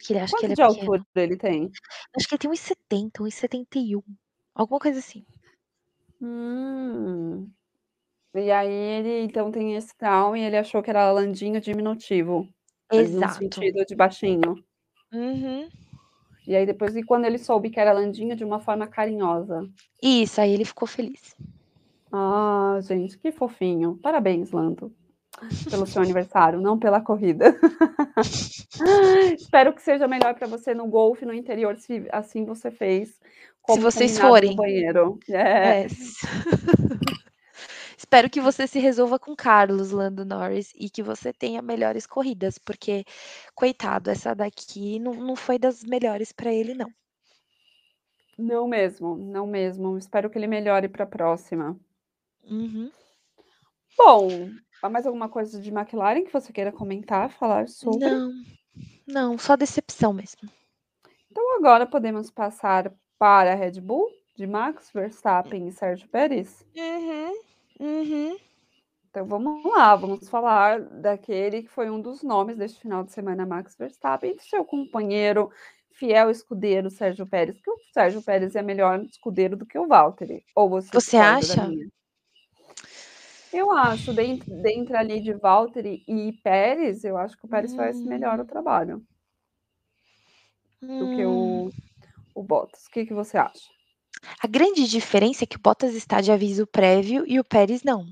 Speaker 1: que ele acha que
Speaker 2: Quanto
Speaker 1: ele é
Speaker 2: de altura
Speaker 1: pequeno.
Speaker 2: ele tem?
Speaker 1: Acho que ele tem 1,70, 1,71, alguma coisa assim.
Speaker 2: Hum. E aí ele então tem esse trauma e ele achou que era Landinho diminutivo, mas no
Speaker 1: Exato.
Speaker 2: sentido de baixinho.
Speaker 1: Uhum.
Speaker 2: E aí depois e quando ele soube que era Landinho de uma forma carinhosa?
Speaker 1: Isso, aí ele ficou feliz.
Speaker 2: Ah, gente, que fofinho, parabéns Lando, pelo seu aniversário, não pela corrida. Espero que seja melhor pra você no golfe no interior, se assim você fez,
Speaker 1: Se vocês forem.
Speaker 2: banheiro. É.
Speaker 1: É. Espero que você se resolva com Carlos, Lando Norris, e que você tenha melhores corridas, porque coitado, essa daqui não não foi das melhores pra ele não.
Speaker 2: Não mesmo, não mesmo, espero que ele melhore pra próxima.
Speaker 1: Uhum.
Speaker 2: Bom, há mais alguma coisa de McLaren que você queira comentar, falar sobre?
Speaker 1: Não, não, só decepção mesmo.
Speaker 2: Então agora podemos passar para a Red Bull, de Max Verstappen e Sérgio Pérez?
Speaker 1: Uhum, uhum.
Speaker 2: Então vamos lá, vamos falar daquele que foi um dos nomes deste final de semana, Max Verstappen, e seu companheiro, fiel escudeiro Sérgio Pérez, que o Sérgio Pérez é melhor escudeiro do que o Valtteri, ou você
Speaker 1: Você acha?
Speaker 2: Eu acho, dentro dentro ali de Valtteri e Pérez, eu acho que o Pérez faz melhor o
Speaker 1: Hum.
Speaker 2: trabalho. Do que
Speaker 1: Hum.
Speaker 2: o o Bottas, que que você acha?
Speaker 1: A grande diferença é que o Bottas está de aviso prévio e o Pérez não.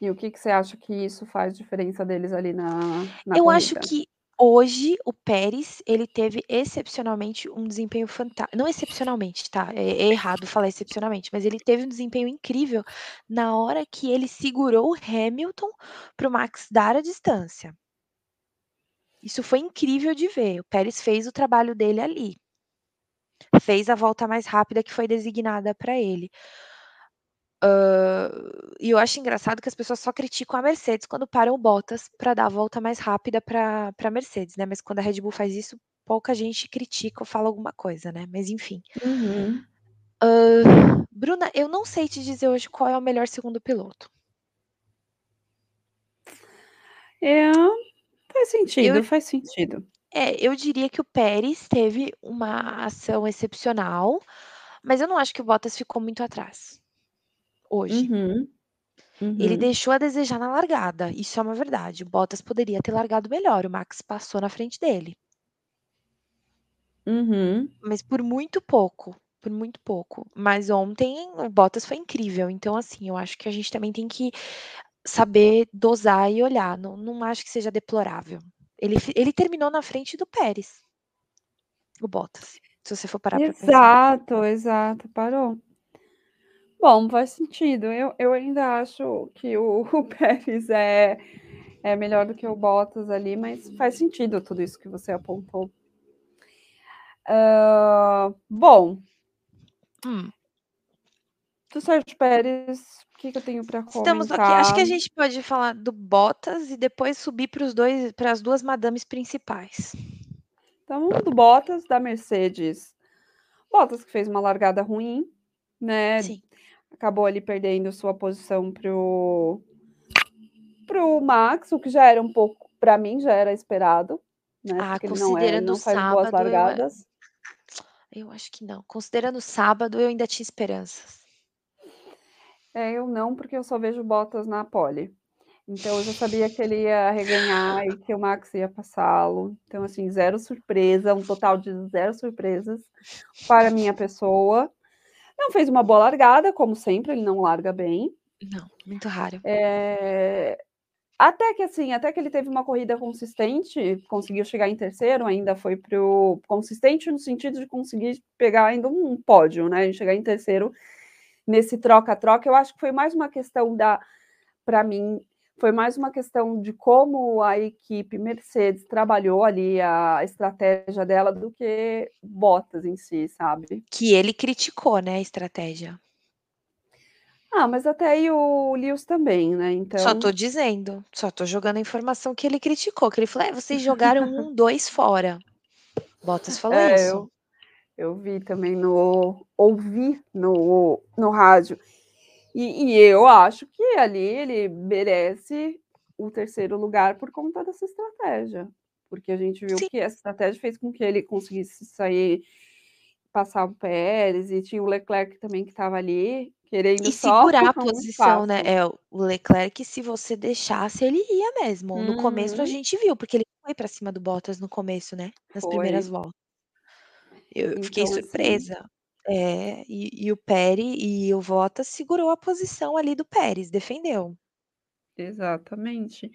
Speaker 2: E o que que você acha que isso faz diferença deles ali na na
Speaker 1: Eu acho
Speaker 2: corrida?
Speaker 1: que hoje o Pérez, ele teve excepcionalmente um desempenho fantá não excepcionalmente, tá, é é errado falar excepcionalmente, mas ele teve um desempenho incrível na hora que ele segurou o Hamilton para o Max dar a distância. Isso foi incrível de ver, o Pérez fez o trabalho dele ali. Fez a volta mais rápida que foi designada pra ele. Hã, e eu acho engraçado que as pessoas só criticam a Mercedes quando param o Bottas pra dar a volta mais rápida pra pra Mercedes, né, mas quando a Red Bull faz isso, pouca gente critica ou fala alguma coisa, né, mas enfim.
Speaker 2: Uhum.
Speaker 1: Hã, Bruna, eu não sei te dizer hoje qual é o melhor 2º piloto.
Speaker 2: É, faz
Speaker 1: Eu
Speaker 2: sentido, faz sentido.
Speaker 1: É, eu diria que o Pérez teve uma ação excepcional, mas eu não acho que o Bottas ficou muito atrás, hoje.
Speaker 2: Uhum,
Speaker 1: Ele
Speaker 2: uhum.
Speaker 1: deixou a desejar na largada, isso é uma verdade, o Bottas poderia ter largado melhor, o Max passou na frente dele.
Speaker 2: Uhum.
Speaker 1: Mas por muito pouco. por muito pouco. Mas ontem o Bottas foi incrível, então assim, eu acho que a gente também tem que saber dosar e olhar, não não acho que seja deplorável. Ele ele terminou na frente do Pérez. O Bottas, se você for parar para pensar.
Speaker 2: Exato, exato, parou. Bom, faz sentido. Eu eu ainda acho que o o Pérez é é melhor do que o Bottas ali, mas faz sentido tudo isso que você apontou. Hã, bom
Speaker 1: Hum.
Speaker 2: do Sérgio Pérez, o que que eu tenho para
Speaker 1: Estamos aqui acho que a gente pode falar do Bottas e depois subir para os 2 para as 2 madames principais.
Speaker 2: Então, do Bottas, da Mercedes. Bottas que fez uma largada ruim, né,
Speaker 1: Sim.
Speaker 2: Acabou ali perdendo sua posição para o para o Max, o que já era um pouco para mim já era esperado, né,
Speaker 1: Ah,
Speaker 2: porque não é
Speaker 1: considerando o
Speaker 2: não faz boas
Speaker 1: sábado, eu a
Speaker 2: largadas.
Speaker 1: eu acho que não. Considerando sábado, eu ainda tinha esperanças.
Speaker 2: É, eu não, porque eu só vejo o Bottas na pole. Então eu já sabia que ele ia arreganhar e que o Max ia passá-lo. Então, assim, 0 surpresa, um total de 0 surpresas para a minha pessoa. Não fez uma boa largada, como sempre, ele não larga bem.
Speaker 1: Não, muito raro.
Speaker 2: Eh, até que assim, até que ele teve uma corrida consistente, conseguiu chegar em terceiro, ainda foi para o consistente no sentido de conseguir pegar ainda um pódio, né, chegar em terceiro nesse troca-troca. Eu acho que foi mais uma questão da para mim, foi mais uma questão de como a equipe Mercedes trabalhou ali a estratégia dela do que Bottas em si, sabe.
Speaker 1: Que ele criticou, né, a estratégia.
Speaker 2: Ah, mas até aí o Lewis também, né,
Speaker 1: Só tô
Speaker 2: então
Speaker 1: dizendo, só tô jogando a informação que ele criticou, que ele falou: "É, vocês jogaram 1, 2 fora". Bottas falou
Speaker 2: É,
Speaker 1: isso.
Speaker 2: eu eu vi também no ouvi no no rádio. E e eu acho que ali ele merece o terceiro lugar por conta dessa estratégia, porque a gente viu
Speaker 1: Sim.
Speaker 2: que essa estratégia fez com que ele conseguisse sair, passar o Pérez e tinha o Leclerc também que estava ali, querendo
Speaker 1: E
Speaker 2: só
Speaker 1: segurar a posição, né. É, o Leclerc, se você deixasse, ele ia mesmo. No começo a
Speaker 2: Uhum.
Speaker 1: gente viu, porque ele foi para cima do Bottas no começo, né, nas primeiras
Speaker 2: Foi.
Speaker 1: voltas. Eu fiquei
Speaker 2: Então, assim
Speaker 1: surpresa. É, e e o Pérez e o Bottas segurou a posição ali do Pérez, defendeu.
Speaker 2: Exatamente.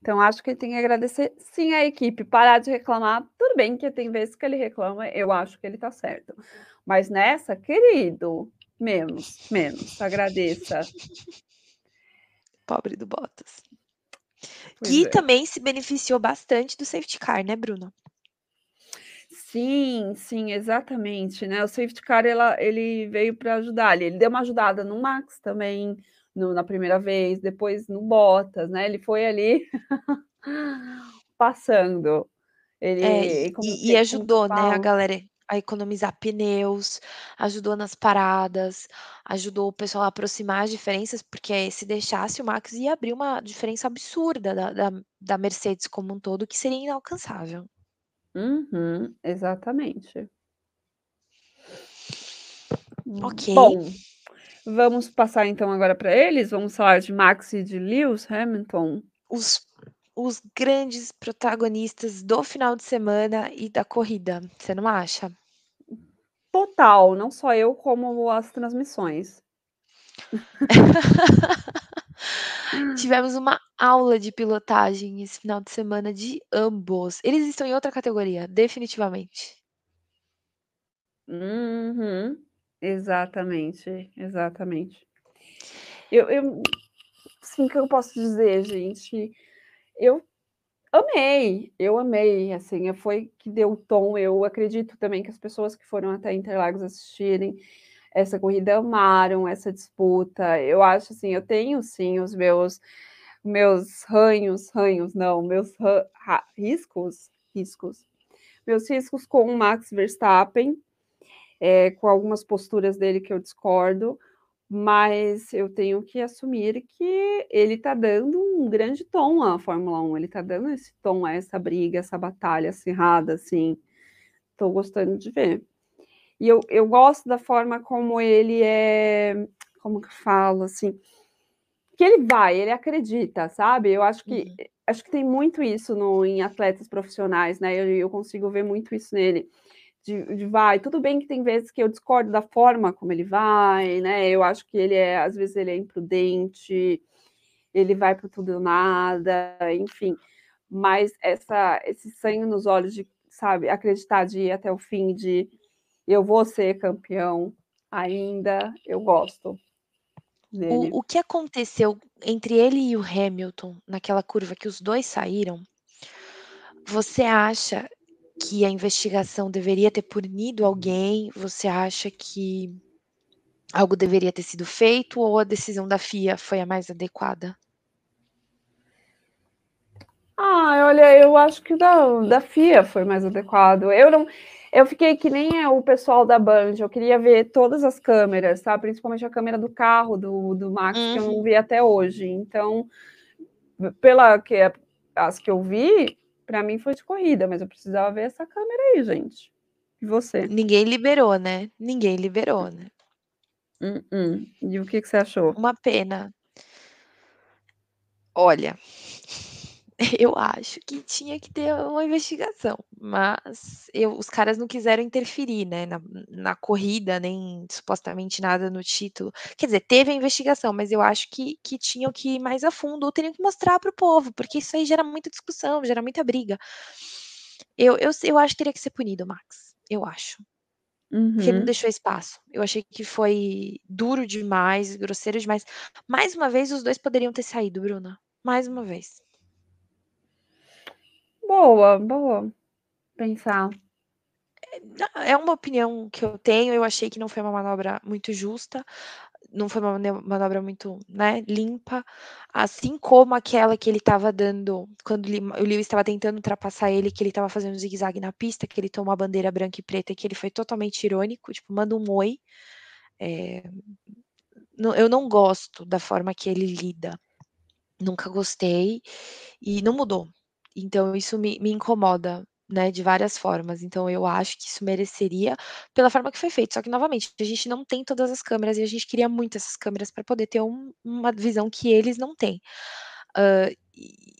Speaker 2: Então acho que ele tem que agradecer sim a equipe, parar de reclamar, tudo bem que tem vezes que ele reclama, eu acho que ele está certo. Mas nessa, querido, menos, menos, agradeça.
Speaker 1: Pobre do Bottas.
Speaker 2: Pois
Speaker 1: Que
Speaker 2: é.
Speaker 1: também se beneficiou bastante do safety car, né, Bruna?
Speaker 2: Sim, sim, exatamente, né, o safety car ela ele veio para ajudar ali, ele deu uma ajudada no Max também, no na primeira vez, depois no Bottas, né, ele foi ali passando.
Speaker 1: É, e
Speaker 2: Ele como
Speaker 1: e e ajudou, né, a galera a economizar pneus, ajudou nas paradas, ajudou o pessoal a aproximar as diferenças, porque se deixasse o Max ia abrir uma diferença absurda da da da Mercedes como um todo, que seria inalcançável.
Speaker 2: Uhum, exatamente.
Speaker 1: Ok.
Speaker 2: Bom, vamos passar então agora para eles? Vamos falar de Max e de Lewis Hamilton?
Speaker 1: Os os grandes protagonistas do final de semana e da corrida, você não acha?
Speaker 2: Total, não só eu como as transmissões.
Speaker 1: Tivemos uma aula de pilotagem esse final de semana de ambos. Eles estão em outra categoria, definitivamente.
Speaker 2: Uhum, exatamente, exatamente. Eu eu assim, o que eu posso dizer gente, eu amei, eu amei, assim, foi que deu o tom, eu acredito também que as pessoas que foram até Interlagos assistirem essa corrida amaram essa disputa, eu acho assim, eu tenho sim os meus meus ranhos ranhos não, meus ran ra riscos riscos, meus riscos com o Max Verstappen, eh, com algumas posturas dele que eu discordo, mas eu tenho que assumir que ele está dando um grande tom à Fórmula 1, ele está dando esse tom a essa briga, essa batalha acirrada, assim, estou gostando de ver. E eu eu gosto da forma como ele é, como que eu falo, assim, que ele vai, ele acredita, sabe, eu acho que
Speaker 1: Uhum.
Speaker 2: acho que tem muito isso no em atletas profissionais, né, eu eu consigo ver muito isso nele, de, de, vai. Tudo bem que tem vezes que eu discordo da forma como ele vai, né? Eu acho que ele é, às vezes, ele é imprudente, ele vai para tudo ou nada, enfim. Mas essa, esse sangue nos olhos de, sabe, acreditar de ir até o fim, de eu vou ser campeão ainda, eu gosto.
Speaker 1: O, o que aconteceu entre ele e o Hamilton naquela curva que os dois saíram? Você acha que a investigação deveria ter punido alguém? Você acha que algo deveria ter sido feito ou a decisão da FIA foi a mais adequada?
Speaker 2: Ah, olha, eu acho que da, da FIA foi mais adequado. Eu não, eu fiquei que nem o pessoal da Band, eu queria ver todas as câmeras, tá? Principalmente a câmera do carro do, do Max, uhum. que eu não uhum. vi até hoje. Então, pela que as que eu vi, para mim foi de corrida, mas eu precisava ver essa câmera aí, gente. E você?
Speaker 1: Ninguém liberou, né? Ninguém liberou, né?
Speaker 2: Uh -uh. E o que, que você achou?
Speaker 1: Uma pena. Olha, eu acho que tinha que ter uma investigação, mas eu, os caras não quiseram interferir, né, na, na, corrida, nem supostamente nada no título. Quer dizer, teve a investigação, mas eu acho que, que tinham que ir mais a fundo, ou teriam que mostrar para o povo, porque isso aí gera muita discussão, gera muita briga. Eu, eu, eu acho que teria que ser punido, Max. Eu acho. Uhum. Porque não deixou espaço. Eu achei que foi duro demais, grosseiro demais. Mais uma vez, os dois poderiam ter saído, Bruna. Mais uma vez.
Speaker 2: Boa, boa. Pensar.
Speaker 1: É, uma opinião que eu tenho, eu achei que não foi uma manobra muito justa, não foi uma manobra muito, né, limpa, assim como aquela que ele estava dando quando o Lewis estava tentando ultrapassar ele, que ele estava fazendo zigue-zague na pista, que ele tomou a bandeira branca e preta, que ele foi totalmente irônico, tipo, manda um oi. É, eu não gosto da forma que ele lida, nunca gostei, e não mudou. Então isso me, me incomoda, né, de várias formas. Então eu acho que isso mereceria pela forma que foi feito. Só que, novamente, a gente não tem todas as câmeras e a gente queria muito essas câmeras para poder ter um, uma visão que eles não têm. Uh,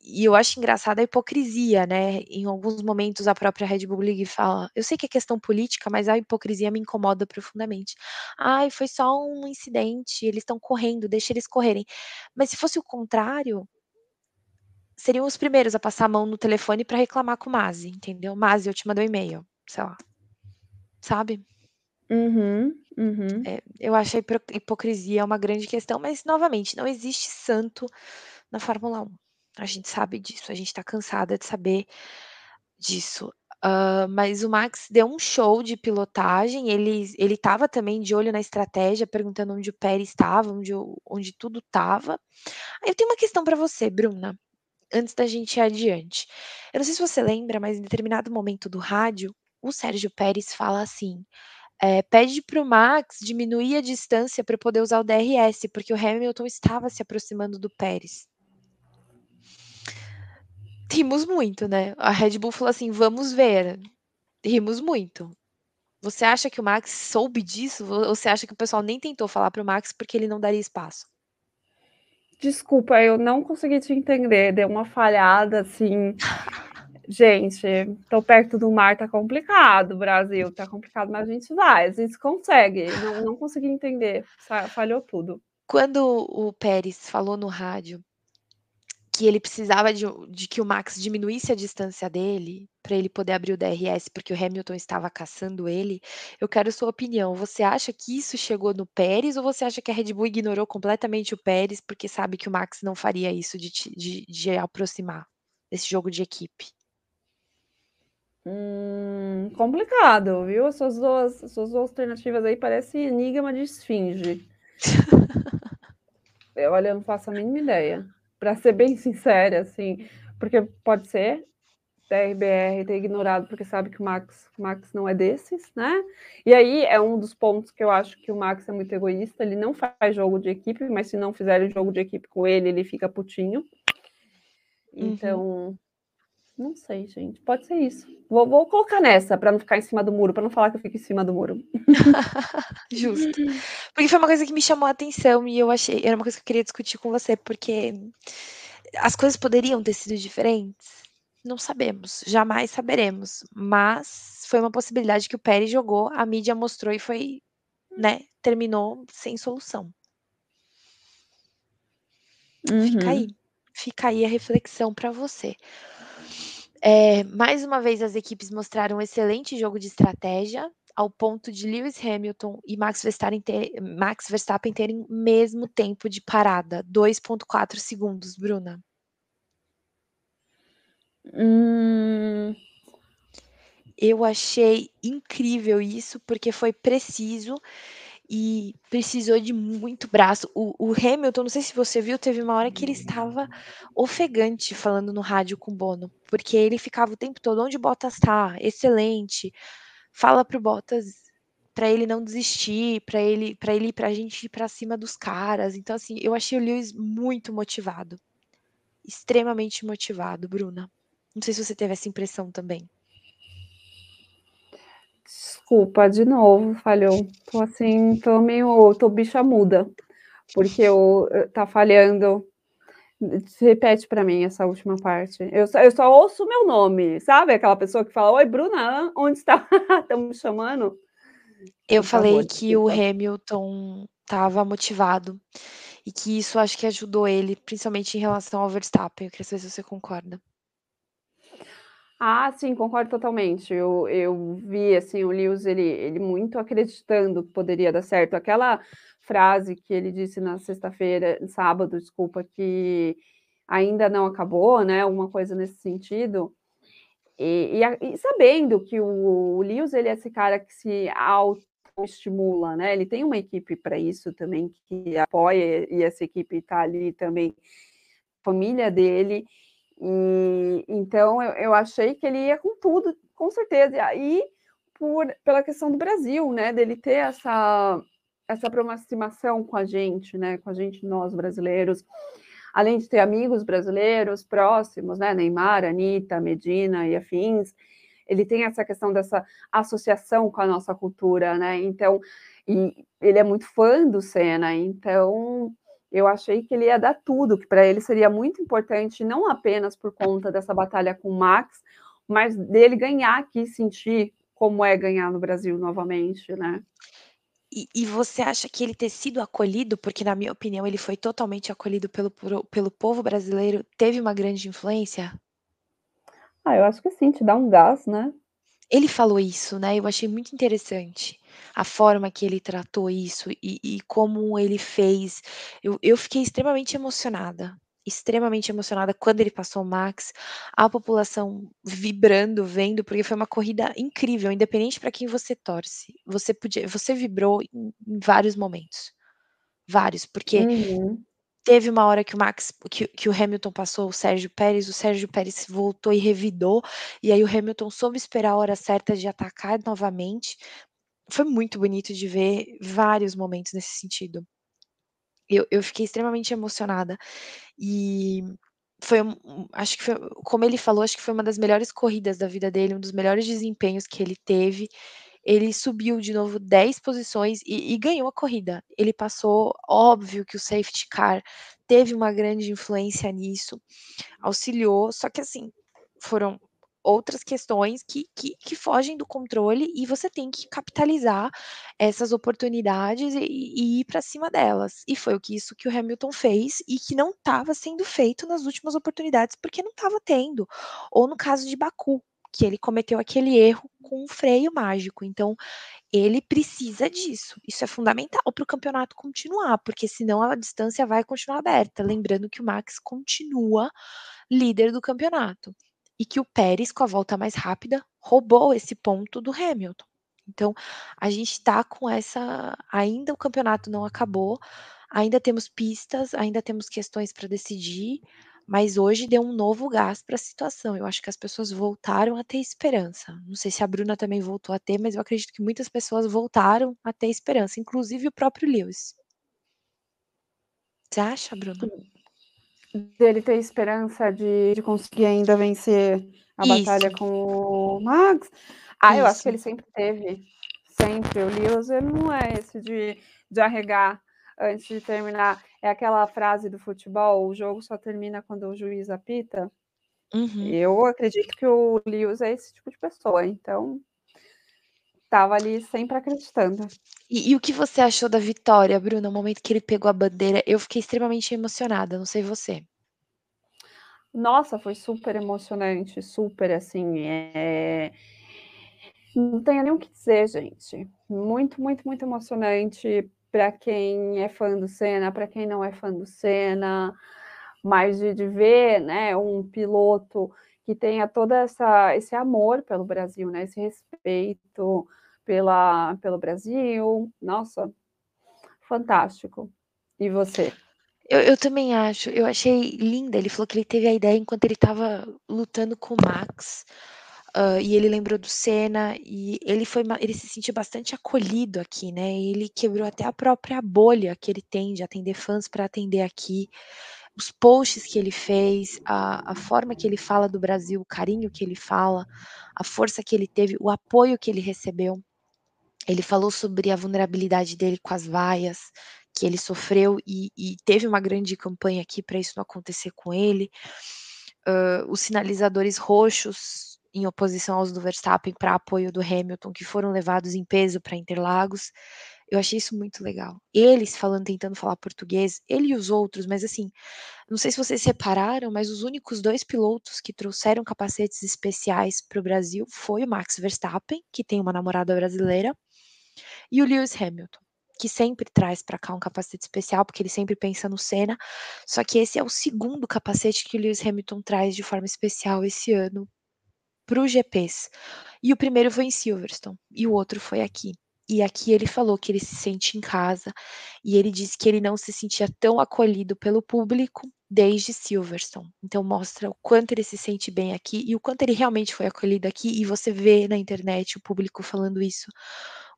Speaker 1: e eu acho engraçada a hipocrisia, né? Em alguns momentos a própria Red Bull League fala, eu sei que é questão política, mas a hipocrisia me incomoda profundamente. Ai, foi só um incidente, eles estão correndo, deixa eles correrem. Mas se fosse o contrário, seriam os primeiros a passar a mão no telefone para reclamar com o Mazi, entendeu? Mazi, eu te mandei um e-mail, sei lá. Sabe?
Speaker 2: Uhum, uhum.
Speaker 1: É, eu acho a hipocrisia uma grande questão, mas, novamente, não existe santo na Fórmula 1. A gente sabe disso, a gente está cansada de saber disso. Uh, mas o Max deu um show de pilotagem, ele ele estava também de olho na estratégia, perguntando onde o Pérez estava, onde, onde tudo estava. Eu tenho uma questão para você, Bruna antes da gente ir adiante. Eu não sei se você lembra, mas em determinado momento do rádio, o Sérgio Pérez fala assim: é, pede para o Max diminuir a distância para poder usar o DRS, porque o Hamilton estava se aproximando do Pérez. Rimos muito, né? A Red Bull falou assim: vamos ver. Rimos muito. Você acha que o Max soube disso? Ou você acha que o pessoal nem tentou falar para o Max porque ele não daria espaço?
Speaker 2: Desculpa, eu não consegui te entender. Deu uma falhada assim. Gente, tô perto do mar, tá complicado, Brasil, tá complicado, mas a gente vai, a gente consegue. Não, não consegui entender, falhou tudo.
Speaker 1: Quando o Pérez falou no rádio que ele precisava de, de, que o Max diminuísse a distância dele para ele poder abrir o DRS, porque o Hamilton estava caçando ele. Eu quero sua opinião. Você acha que isso chegou no Pérez ou você acha que a Red Bull ignorou completamente o Pérez porque sabe que o Max não faria isso de, de, de aproximar desse jogo de equipe?
Speaker 2: Hum, complicado, viu? Essas duas, essas duas alternativas aí parecem enigma de esfinge. Olha, eu não faço a mínima ideia para ser bem sincera, assim, porque pode ser TRBR ter ignorado porque sabe que o Max, o Max não é desses, né? E aí é um dos pontos que eu acho que o Max é muito egoísta, ele não faz jogo de equipe, mas se não fizerem jogo de equipe com ele, ele fica putinho. Uhum. Então, uhum. Não sei, gente, pode ser isso. Vou, vou colocar nessa para não ficar em cima do muro, para não falar que eu fico em cima do muro.
Speaker 1: Justo. Porque foi uma coisa que me chamou a atenção e eu achei, era uma coisa que eu queria discutir com você, porque as coisas poderiam ter sido diferentes. Não sabemos, jamais saberemos, mas foi uma possibilidade que o Pérez jogou, a mídia mostrou e foi, né, terminou sem solução. Uhum. Fica aí, fica aí a reflexão para você. É, mais uma vez as equipes mostraram um excelente jogo de estratégia, ao ponto de Lewis Hamilton e Max Verstappen, ter, Max Verstappen terem mesmo tempo de parada, 2,4 segundos, Bruna.
Speaker 2: Hum...
Speaker 1: Eu achei incrível isso, porque foi preciso e precisou de muito braço. O, o, Hamilton, não sei se você viu, teve uma hora que ele estava ofegante falando no rádio com o Bono, porque ele ficava o tempo todo onde Bottas está, excelente. Fala pro Bottas para ele não desistir, para ele para ele para a gente ir para cima dos caras. Então assim, eu achei o Lewis muito motivado. Extremamente motivado, Bruna. Não sei se você teve essa impressão também.
Speaker 2: Desculpa, de novo, falhou. Tô assim, tô meio, tô bicha muda, porque eu, tá falhando. Repete para mim essa última parte. Eu só, eu só ouço meu nome, sabe? Aquela pessoa que fala: Oi, Bruna, onde está? Estão me chamando?
Speaker 1: Eu Por falei favor, que desculpa. o Hamilton estava motivado e que isso acho que ajudou ele, principalmente em relação ao Verstappen. Eu queria saber se você concorda.
Speaker 2: Ah, sim, concordo totalmente. Eu, eu vi assim o Lewis ele, ele muito acreditando que poderia dar certo. Aquela frase que ele disse na sexta-feira, sábado, desculpa, que ainda não acabou, né? Uma coisa nesse sentido. E, e, e sabendo que o, o Lewis ele é esse cara que se autoestimula, né? Ele tem uma equipe para isso também que apoia e essa equipe está ali também, família dele. E, então eu, eu, achei que ele ia com tudo, com certeza. E aí, por, pela questão do Brasil, né? Dele ter essa, essa aproximação com a gente, né? Com a gente, nós brasileiros, além de ter amigos brasileiros próximos, né? Neymar, Anitta, Medina e afins, ele tem essa questão dessa associação com a nossa cultura, né? Então, e ele é muito fã do Senna, então eu achei que ele ia dar tudo, que para ele seria muito importante, não apenas por conta dessa batalha com o Max, mas dele ganhar aqui, sentir como é ganhar no Brasil novamente, né?
Speaker 1: E, e, você acha que ele ter sido acolhido, porque na minha opinião ele foi totalmente acolhido pelo, pelo povo brasileiro, teve uma grande influência?
Speaker 2: Ah, eu acho que sim, te dá um gás, né?
Speaker 1: Ele falou isso, né? Eu achei muito interessante a forma que ele tratou isso e, e como ele fez. Eu, eu fiquei extremamente emocionada, extremamente emocionada quando ele passou o Max, a população vibrando, vendo, porque foi uma corrida incrível, independente para quem você torce. Você podia, você vibrou em, em vários momentos, vários, porque
Speaker 2: uhum.
Speaker 1: Teve uma hora que o Max, que, que, o Hamilton passou o Sérgio Pérez, o Sérgio Pérez voltou e revidou, e aí o Hamilton soube esperar a hora certa de atacar novamente. Foi muito bonito de ver vários momentos nesse sentido. Eu, eu fiquei extremamente emocionada. E foi, acho que foi, como ele falou, acho que foi uma das melhores corridas da vida dele, um dos melhores desempenhos que ele teve ele subiu de novo 10 posições e, e, ganhou a corrida. Ele passou, óbvio que o safety car teve uma grande influência nisso, auxiliou, só que assim, foram outras questões que, que, que fogem do controle e você tem que capitalizar essas oportunidades e, e ir para cima delas. E foi o que isso que o Hamilton fez e que não estava sendo feito nas últimas oportunidades porque não estava tendo. Ou no caso de Baku, que ele cometeu aquele erro com um freio mágico. Então, ele precisa disso. Isso é fundamental para o campeonato continuar, porque senão a distância vai continuar aberta. Lembrando que o Max continua líder do campeonato e que o Pérez, com a volta mais rápida, roubou esse ponto do Hamilton. Então, a gente está com essa. Ainda o campeonato não acabou, ainda temos pistas, ainda temos questões para decidir mas hoje deu um novo gás para a situação. Eu acho que as pessoas voltaram a ter esperança. Não sei se a Bruna também voltou a ter, mas eu acredito que muitas pessoas voltaram a ter esperança, inclusive o próprio Lewis. Você acha, Bruna?
Speaker 2: Dele ter esperança de, de conseguir ainda vencer a Isso. batalha com o Max? Ah, Isso. eu acho que ele sempre teve. Sempre. O Lewis não é esse de, de arregar antes de terminar, é aquela frase do futebol: o jogo só termina quando o juiz apita.
Speaker 1: Uhum.
Speaker 2: Eu acredito que o Lewis é esse tipo de pessoa, então Estava ali sempre acreditando.
Speaker 1: E e o que você achou da vitória, Bruna, no momento que ele pegou a bandeira? Eu fiquei extremamente emocionada, não sei você.
Speaker 2: Nossa, foi super emocionante, super assim, eh, não tenho nem o que dizer, gente. Muito, muito, muito emocionante para quem é fã do Senna, para quem não é fã do Senna, mas de, de ver, né, um piloto que tenha toda essa esse amor pelo Brasil, né, esse respeito pela pelo Brasil, nossa, fantástico. E você?
Speaker 1: Eu eu também acho, eu achei linda, ele falou que ele teve a ideia enquanto ele estava lutando com o Max, hã, e ele lembrou do Senna, e ele foi ele se sentiu bastante acolhido aqui, né, ele quebrou até a própria bolha que ele tem de atender fãs para atender aqui. Os posts que ele fez, a a forma que ele fala do Brasil, o carinho que ele fala, a força que ele teve, o apoio que ele recebeu. Ele falou sobre a vulnerabilidade dele com as vaias, que ele sofreu e e teve uma grande campanha aqui para isso não acontecer com ele. Hã, os sinalizadores roxos em oposição aos do Verstappen para apoio do Hamilton, que foram levados em peso para Interlagos. Eu achei isso muito legal. Eles falando tentando falar português, ele e os outros, mas assim, não sei se vocês repararam, mas os únicos 2 pilotos que trouxeram capacetes especiais para o Brasil foi o Max Verstappen, que tem uma namorada brasileira, e o Lewis Hamilton, que sempre traz para cá um capacete especial, porque ele sempre pensa no Senna, só que esse é o 2º capacete que o Lewis Hamilton traz de forma especial esse ano para os GPs. E o primeiro foi em Silverstone, e o outro foi aqui. E aqui ele falou que ele se sente em casa, e ele disse que ele não se sentia tão acolhido pelo público desde Silverstone. Então mostra o quanto ele se sente bem aqui e o quanto ele realmente foi acolhido aqui, e você vê na internet o público falando isso,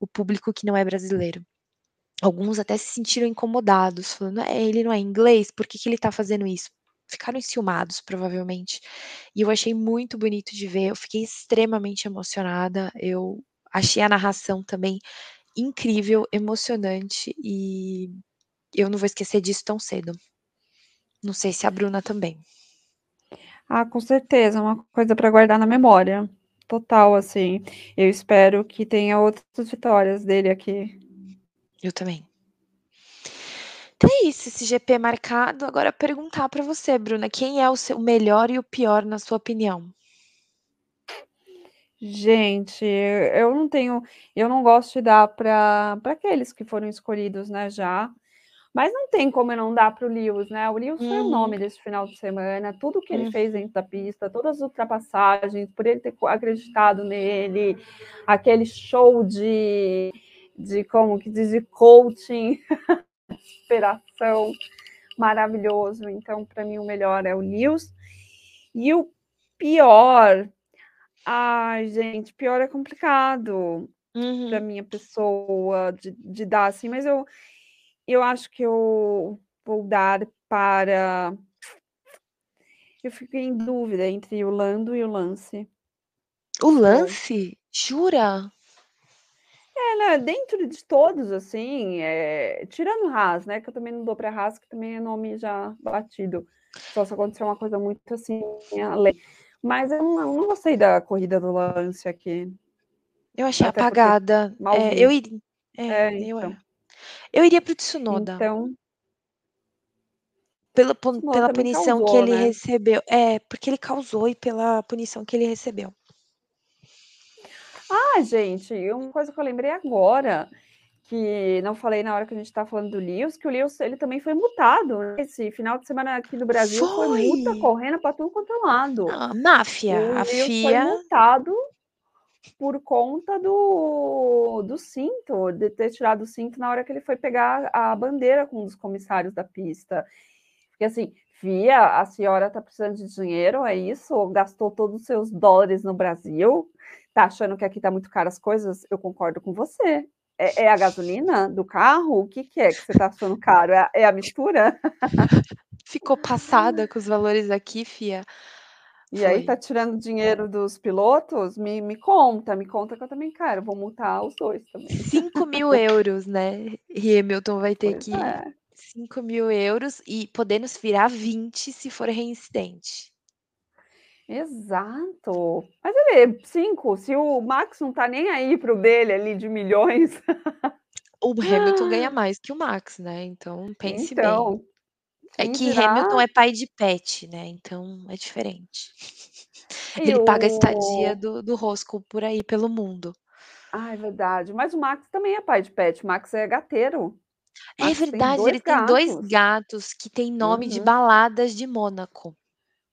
Speaker 1: o público que não é brasileiro. Alguns até se sentiram incomodados, falando: "É, ele não é inglês, por que que ele está fazendo isso?". Ficaram enciumados, provavelmente. E eu achei muito bonito de ver, eu fiquei extremamente emocionada, eu achei a narração também incrível, emocionante, e eu não vou esquecer disso tão cedo. Não sei se a Bruna também.
Speaker 2: Ah, com certeza, é uma coisa para guardar na memória, total, assim. Eu espero que tenha outras vitórias dele aqui.
Speaker 1: Eu também. Então é isso, esse GP marcado. Agora perguntar para você, Bruna, quem é o seu melhor e o pior na sua opinião?
Speaker 2: Gente, eu não tenho eu não gosto de dar para para aqueles que foram escolhidos, né, já, mas não tem como eu não dar para o Lewis, né, o Lewis foi o
Speaker 1: Uhum.
Speaker 2: nome desse final de semana, tudo que ele
Speaker 1: Hum.
Speaker 2: fez dentro da pista, todas as ultrapassagens, por ele ter acreditado nele, aquele show de de como que diz, de coaching, inspiração, maravilhoso. Então, para mim, o melhor é o Lewis. E o pior, ai, gente, pior é complicado para
Speaker 1: Uhum.
Speaker 2: minha pessoa de de dar, assim, mas eu eu acho que eu vou dar para eu fiquei em dúvida entre o Lando e o Lance.
Speaker 1: O
Speaker 2: É.
Speaker 1: Lance? Jura?
Speaker 2: É, né, dentro de todos, assim, eh, tirando o Haas, né, que eu também não dou para Haas, que também é nome já batido, só se acontecer uma coisa muito, assim, além. Mas eu não não gostei da corrida do Lance aqui.
Speaker 1: Eu achei
Speaker 2: Até
Speaker 1: apagada.
Speaker 2: mal
Speaker 1: É, eu
Speaker 2: vi.
Speaker 1: iri é,
Speaker 2: É,
Speaker 1: eu
Speaker 2: então.
Speaker 1: é. Eu iria para o Tsunoda.
Speaker 2: Então
Speaker 1: Pela
Speaker 2: Tsunoda
Speaker 1: pela punição que
Speaker 2: causou,
Speaker 1: ele
Speaker 2: né.
Speaker 1: recebeu. É, porque ele causou e pela punição que ele recebeu.
Speaker 2: Ah, gente, uma coisa que eu lembrei agora, que não falei na hora que a gente estava falando do Lewis, que o Lewis, ele também foi multado, né, esse final de semana aqui no Brasil foi multa
Speaker 1: Foi!
Speaker 2: correndo para tudo quanto é lado.
Speaker 1: Ah, máfia,
Speaker 2: O
Speaker 1: a
Speaker 2: Lewis foi
Speaker 1: FIA
Speaker 2: multado por conta do do cinto, de ter tirado o cinto na hora que ele foi pegar a bandeira com um dos comissários da pista. Porque, assim, FIA, a senhora está precisando de dinheiro, é isso? Gastou todos os seus dólares no Brasil, está achando que aqui está muito caro as coisas? Eu concordo com você. É é a gasolina do carro? O que que é que você está achando caro? É é a mistura?
Speaker 1: Ficou passada com os valores aqui, FIA.
Speaker 2: E aí está
Speaker 1: Foi.
Speaker 2: tirando dinheiro dos pilotos? Me me conta, me conta que eu também quero, vou multar os 2 também.
Speaker 1: 5.000€, né, Hamilton vai ter
Speaker 2: Pois
Speaker 1: que
Speaker 2: é.
Speaker 1: 5.000€ e podendo virar 20 se for reincidente.
Speaker 2: Exato. Mas ele 5, se o Max não tá nem aí para o dele ali de milhões.
Speaker 1: O Hamilton ganha mais que o Max, né, então pense
Speaker 2: Então,
Speaker 1: bem. É que
Speaker 2: dirá
Speaker 1: Hamilton é pai de pet, né, então é diferente.
Speaker 2: E
Speaker 1: Ele paga a estadia
Speaker 2: o
Speaker 1: do do Roscoe por aí pelo mundo.
Speaker 2: Ah, é verdade, mas o Max também é pai de pet, o Max é gateiro.
Speaker 1: É
Speaker 2: Max tem
Speaker 1: verdade,
Speaker 2: 2
Speaker 1: ele tem 2
Speaker 2: gatos.
Speaker 1: gatos que têm nome de
Speaker 2: Uhum.
Speaker 1: baladas de Mônaco.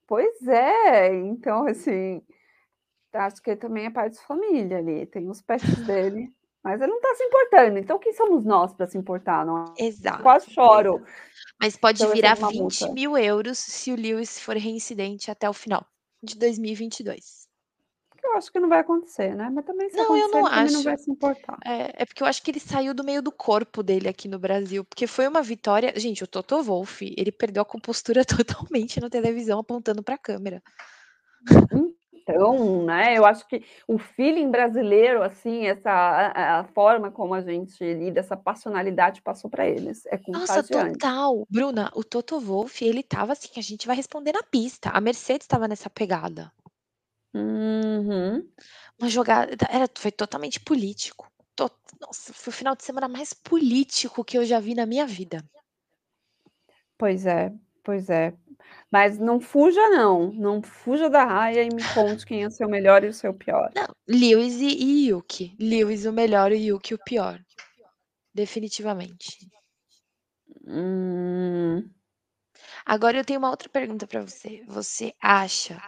Speaker 2: Pois é, então assim, acho que ele também é pai de família ali, tem os pets dele, mas ele não tá se importando, então quem somos nós para se importar, não é?
Speaker 1: Exato,
Speaker 2: Quase choro
Speaker 1: exato. Mas pode
Speaker 2: eu
Speaker 1: virar
Speaker 2: recebo uma multa.
Speaker 1: 20.000€ se o Lewis for reincidente até o final de 2022.
Speaker 2: Eu acho que não vai acontecer, né, mas também se
Speaker 1: Não, eu
Speaker 2: acontecer
Speaker 1: não
Speaker 2: também não
Speaker 1: acho.
Speaker 2: vai se importar.
Speaker 1: É, é porque eu acho que ele saiu do meio do corpo dele aqui no Brasil, porque foi uma vitória gente, o Toto Wolff, ele perdeu a compostura totalmente na televisão apontando para câmera.
Speaker 2: Então, né, eu acho que o feeling brasileiro, assim, essa a a forma como a gente lida, essa passionalidade passou para eles, é
Speaker 1: Nossa,
Speaker 2: contagiante.
Speaker 1: total. Bruna, o Toto Wolff, ele estava assim: "A gente vai responder na pista", a Mercedes estava nessa pegada.
Speaker 2: Uhum.
Speaker 1: Uma jogada era foi totalmente político. To nossa, foi o final de semana mais político que eu já vi na minha vida.
Speaker 2: Pois é, pois é. Mas não fuja não, não fuja da raia e me conte quem é o seu melhor e o seu pior.
Speaker 1: Não, Lewis e e Yuki. Lewis o melhor e Yuki o pior. Definitivamente.
Speaker 2: Hum.
Speaker 1: Agora eu tenho uma outra pergunta para você. Você acha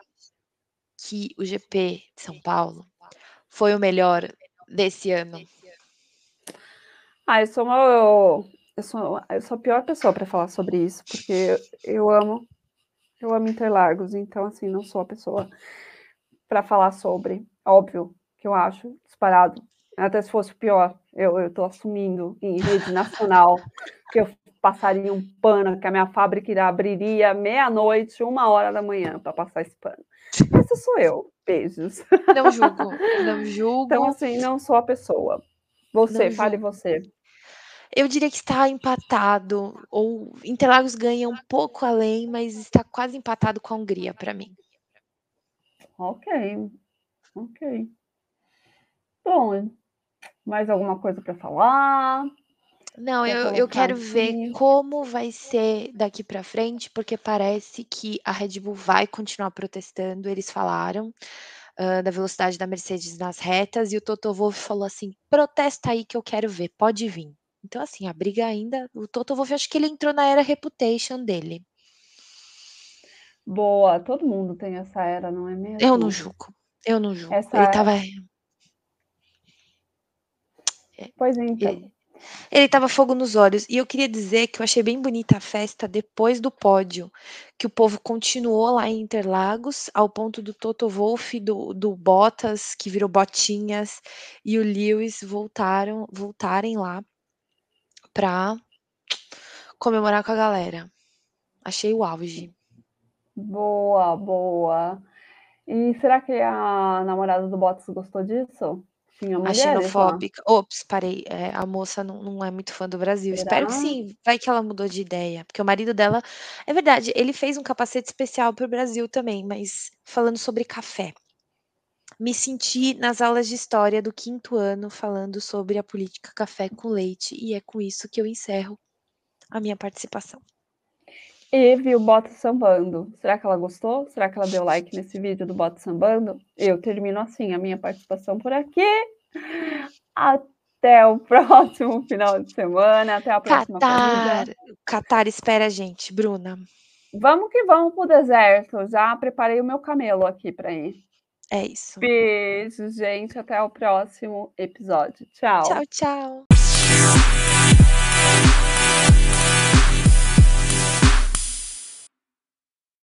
Speaker 1: que o GP de São Paulo foi o melhor desse ano?
Speaker 2: Ah, eu sou uma eu sou eu sou a pior pessoa para falar sobre isso, porque eu amo eu amo Interlagos, então, assim, não sou a pessoa para falar sobre. Óbvio que eu acho disparado, até se fosse o pior, eu eu tô assumindo em rede nacional que eu passaria um pano, que a minha fábrica irá abriria meia-noite, 1h para passar esse pano. Essa sou eu, beijos.
Speaker 1: Não julgo, não
Speaker 2: Então,
Speaker 1: julgo.
Speaker 2: assim, não sou a pessoa. Você,
Speaker 1: Não
Speaker 2: fale
Speaker 1: julgo.
Speaker 2: você.
Speaker 1: Eu diria que está empatado, ou Interlagos ganha um pouco além, mas está quase empatado com a Hungria para mim.
Speaker 2: Ok, ok. Bom, mais alguma coisa para falar?
Speaker 1: Não,
Speaker 2: Quer
Speaker 1: eu eu quero ver
Speaker 2: aqui?
Speaker 1: como vai ser daqui para frente, porque parece que a Red Bull vai continuar protestando, eles falaram, hã, da velocidade da Mercedes nas retas e o Toto Wolff falou assim: "Protesta aí que eu quero ver, pode vir". Então, assim, a briga ainda o Toto Wolff acho que ele entrou na era reputation dele.
Speaker 2: Boa, todo mundo tem essa era, não é
Speaker 1: Eu não
Speaker 2: mesmo?
Speaker 1: julgo, eu não julgo.
Speaker 2: Essa
Speaker 1: Ele estava É,
Speaker 2: Pois então.
Speaker 1: ele ele estava fogo nos olhos. E eu queria dizer que eu achei bem bonita a festa depois do pódio, que o povo continuou lá em Interlagos, ao ponto do Toto Wolff, do do Bottas, que virou Botinhas, e o Lewis voltaram voltarem lá pra comemorar com a galera. Achei o auge.
Speaker 2: Boa, boa. E será que a namorada do Bottas gostou disso? Tinha
Speaker 1: A
Speaker 2: mulheres lá?
Speaker 1: xenofóbica ops, parei, eh, a moça não não é muito fã do Brasil. Espero que
Speaker 2: Será?
Speaker 1: sim, vai que ela mudou de ideia, porque o marido dela é verdade, ele fez um capacete especial para o Brasil também, mas falando sobre café. Me senti nas aulas de história do 5º ano falando sobre a política café com leite, e é com isso que eu encerro a minha participação.
Speaker 2: E vi o Bottas sambando. Será que ela gostou? Será que ela deu like nesse vídeo do Bottas sambando? Eu termino assim a minha participação por aqui. Até o próximo final de semana, até a próxima
Speaker 1: Catar,
Speaker 2: corrida.
Speaker 1: Catar espera a gente, Bruna.
Speaker 2: Vamos que vamos para o deserto, já preparei o meu camelo aqui para ir.
Speaker 1: É isso.
Speaker 2: Beijo, gente, até o próximo episódio.
Speaker 1: Tchau,
Speaker 2: Tchau.
Speaker 1: tchau.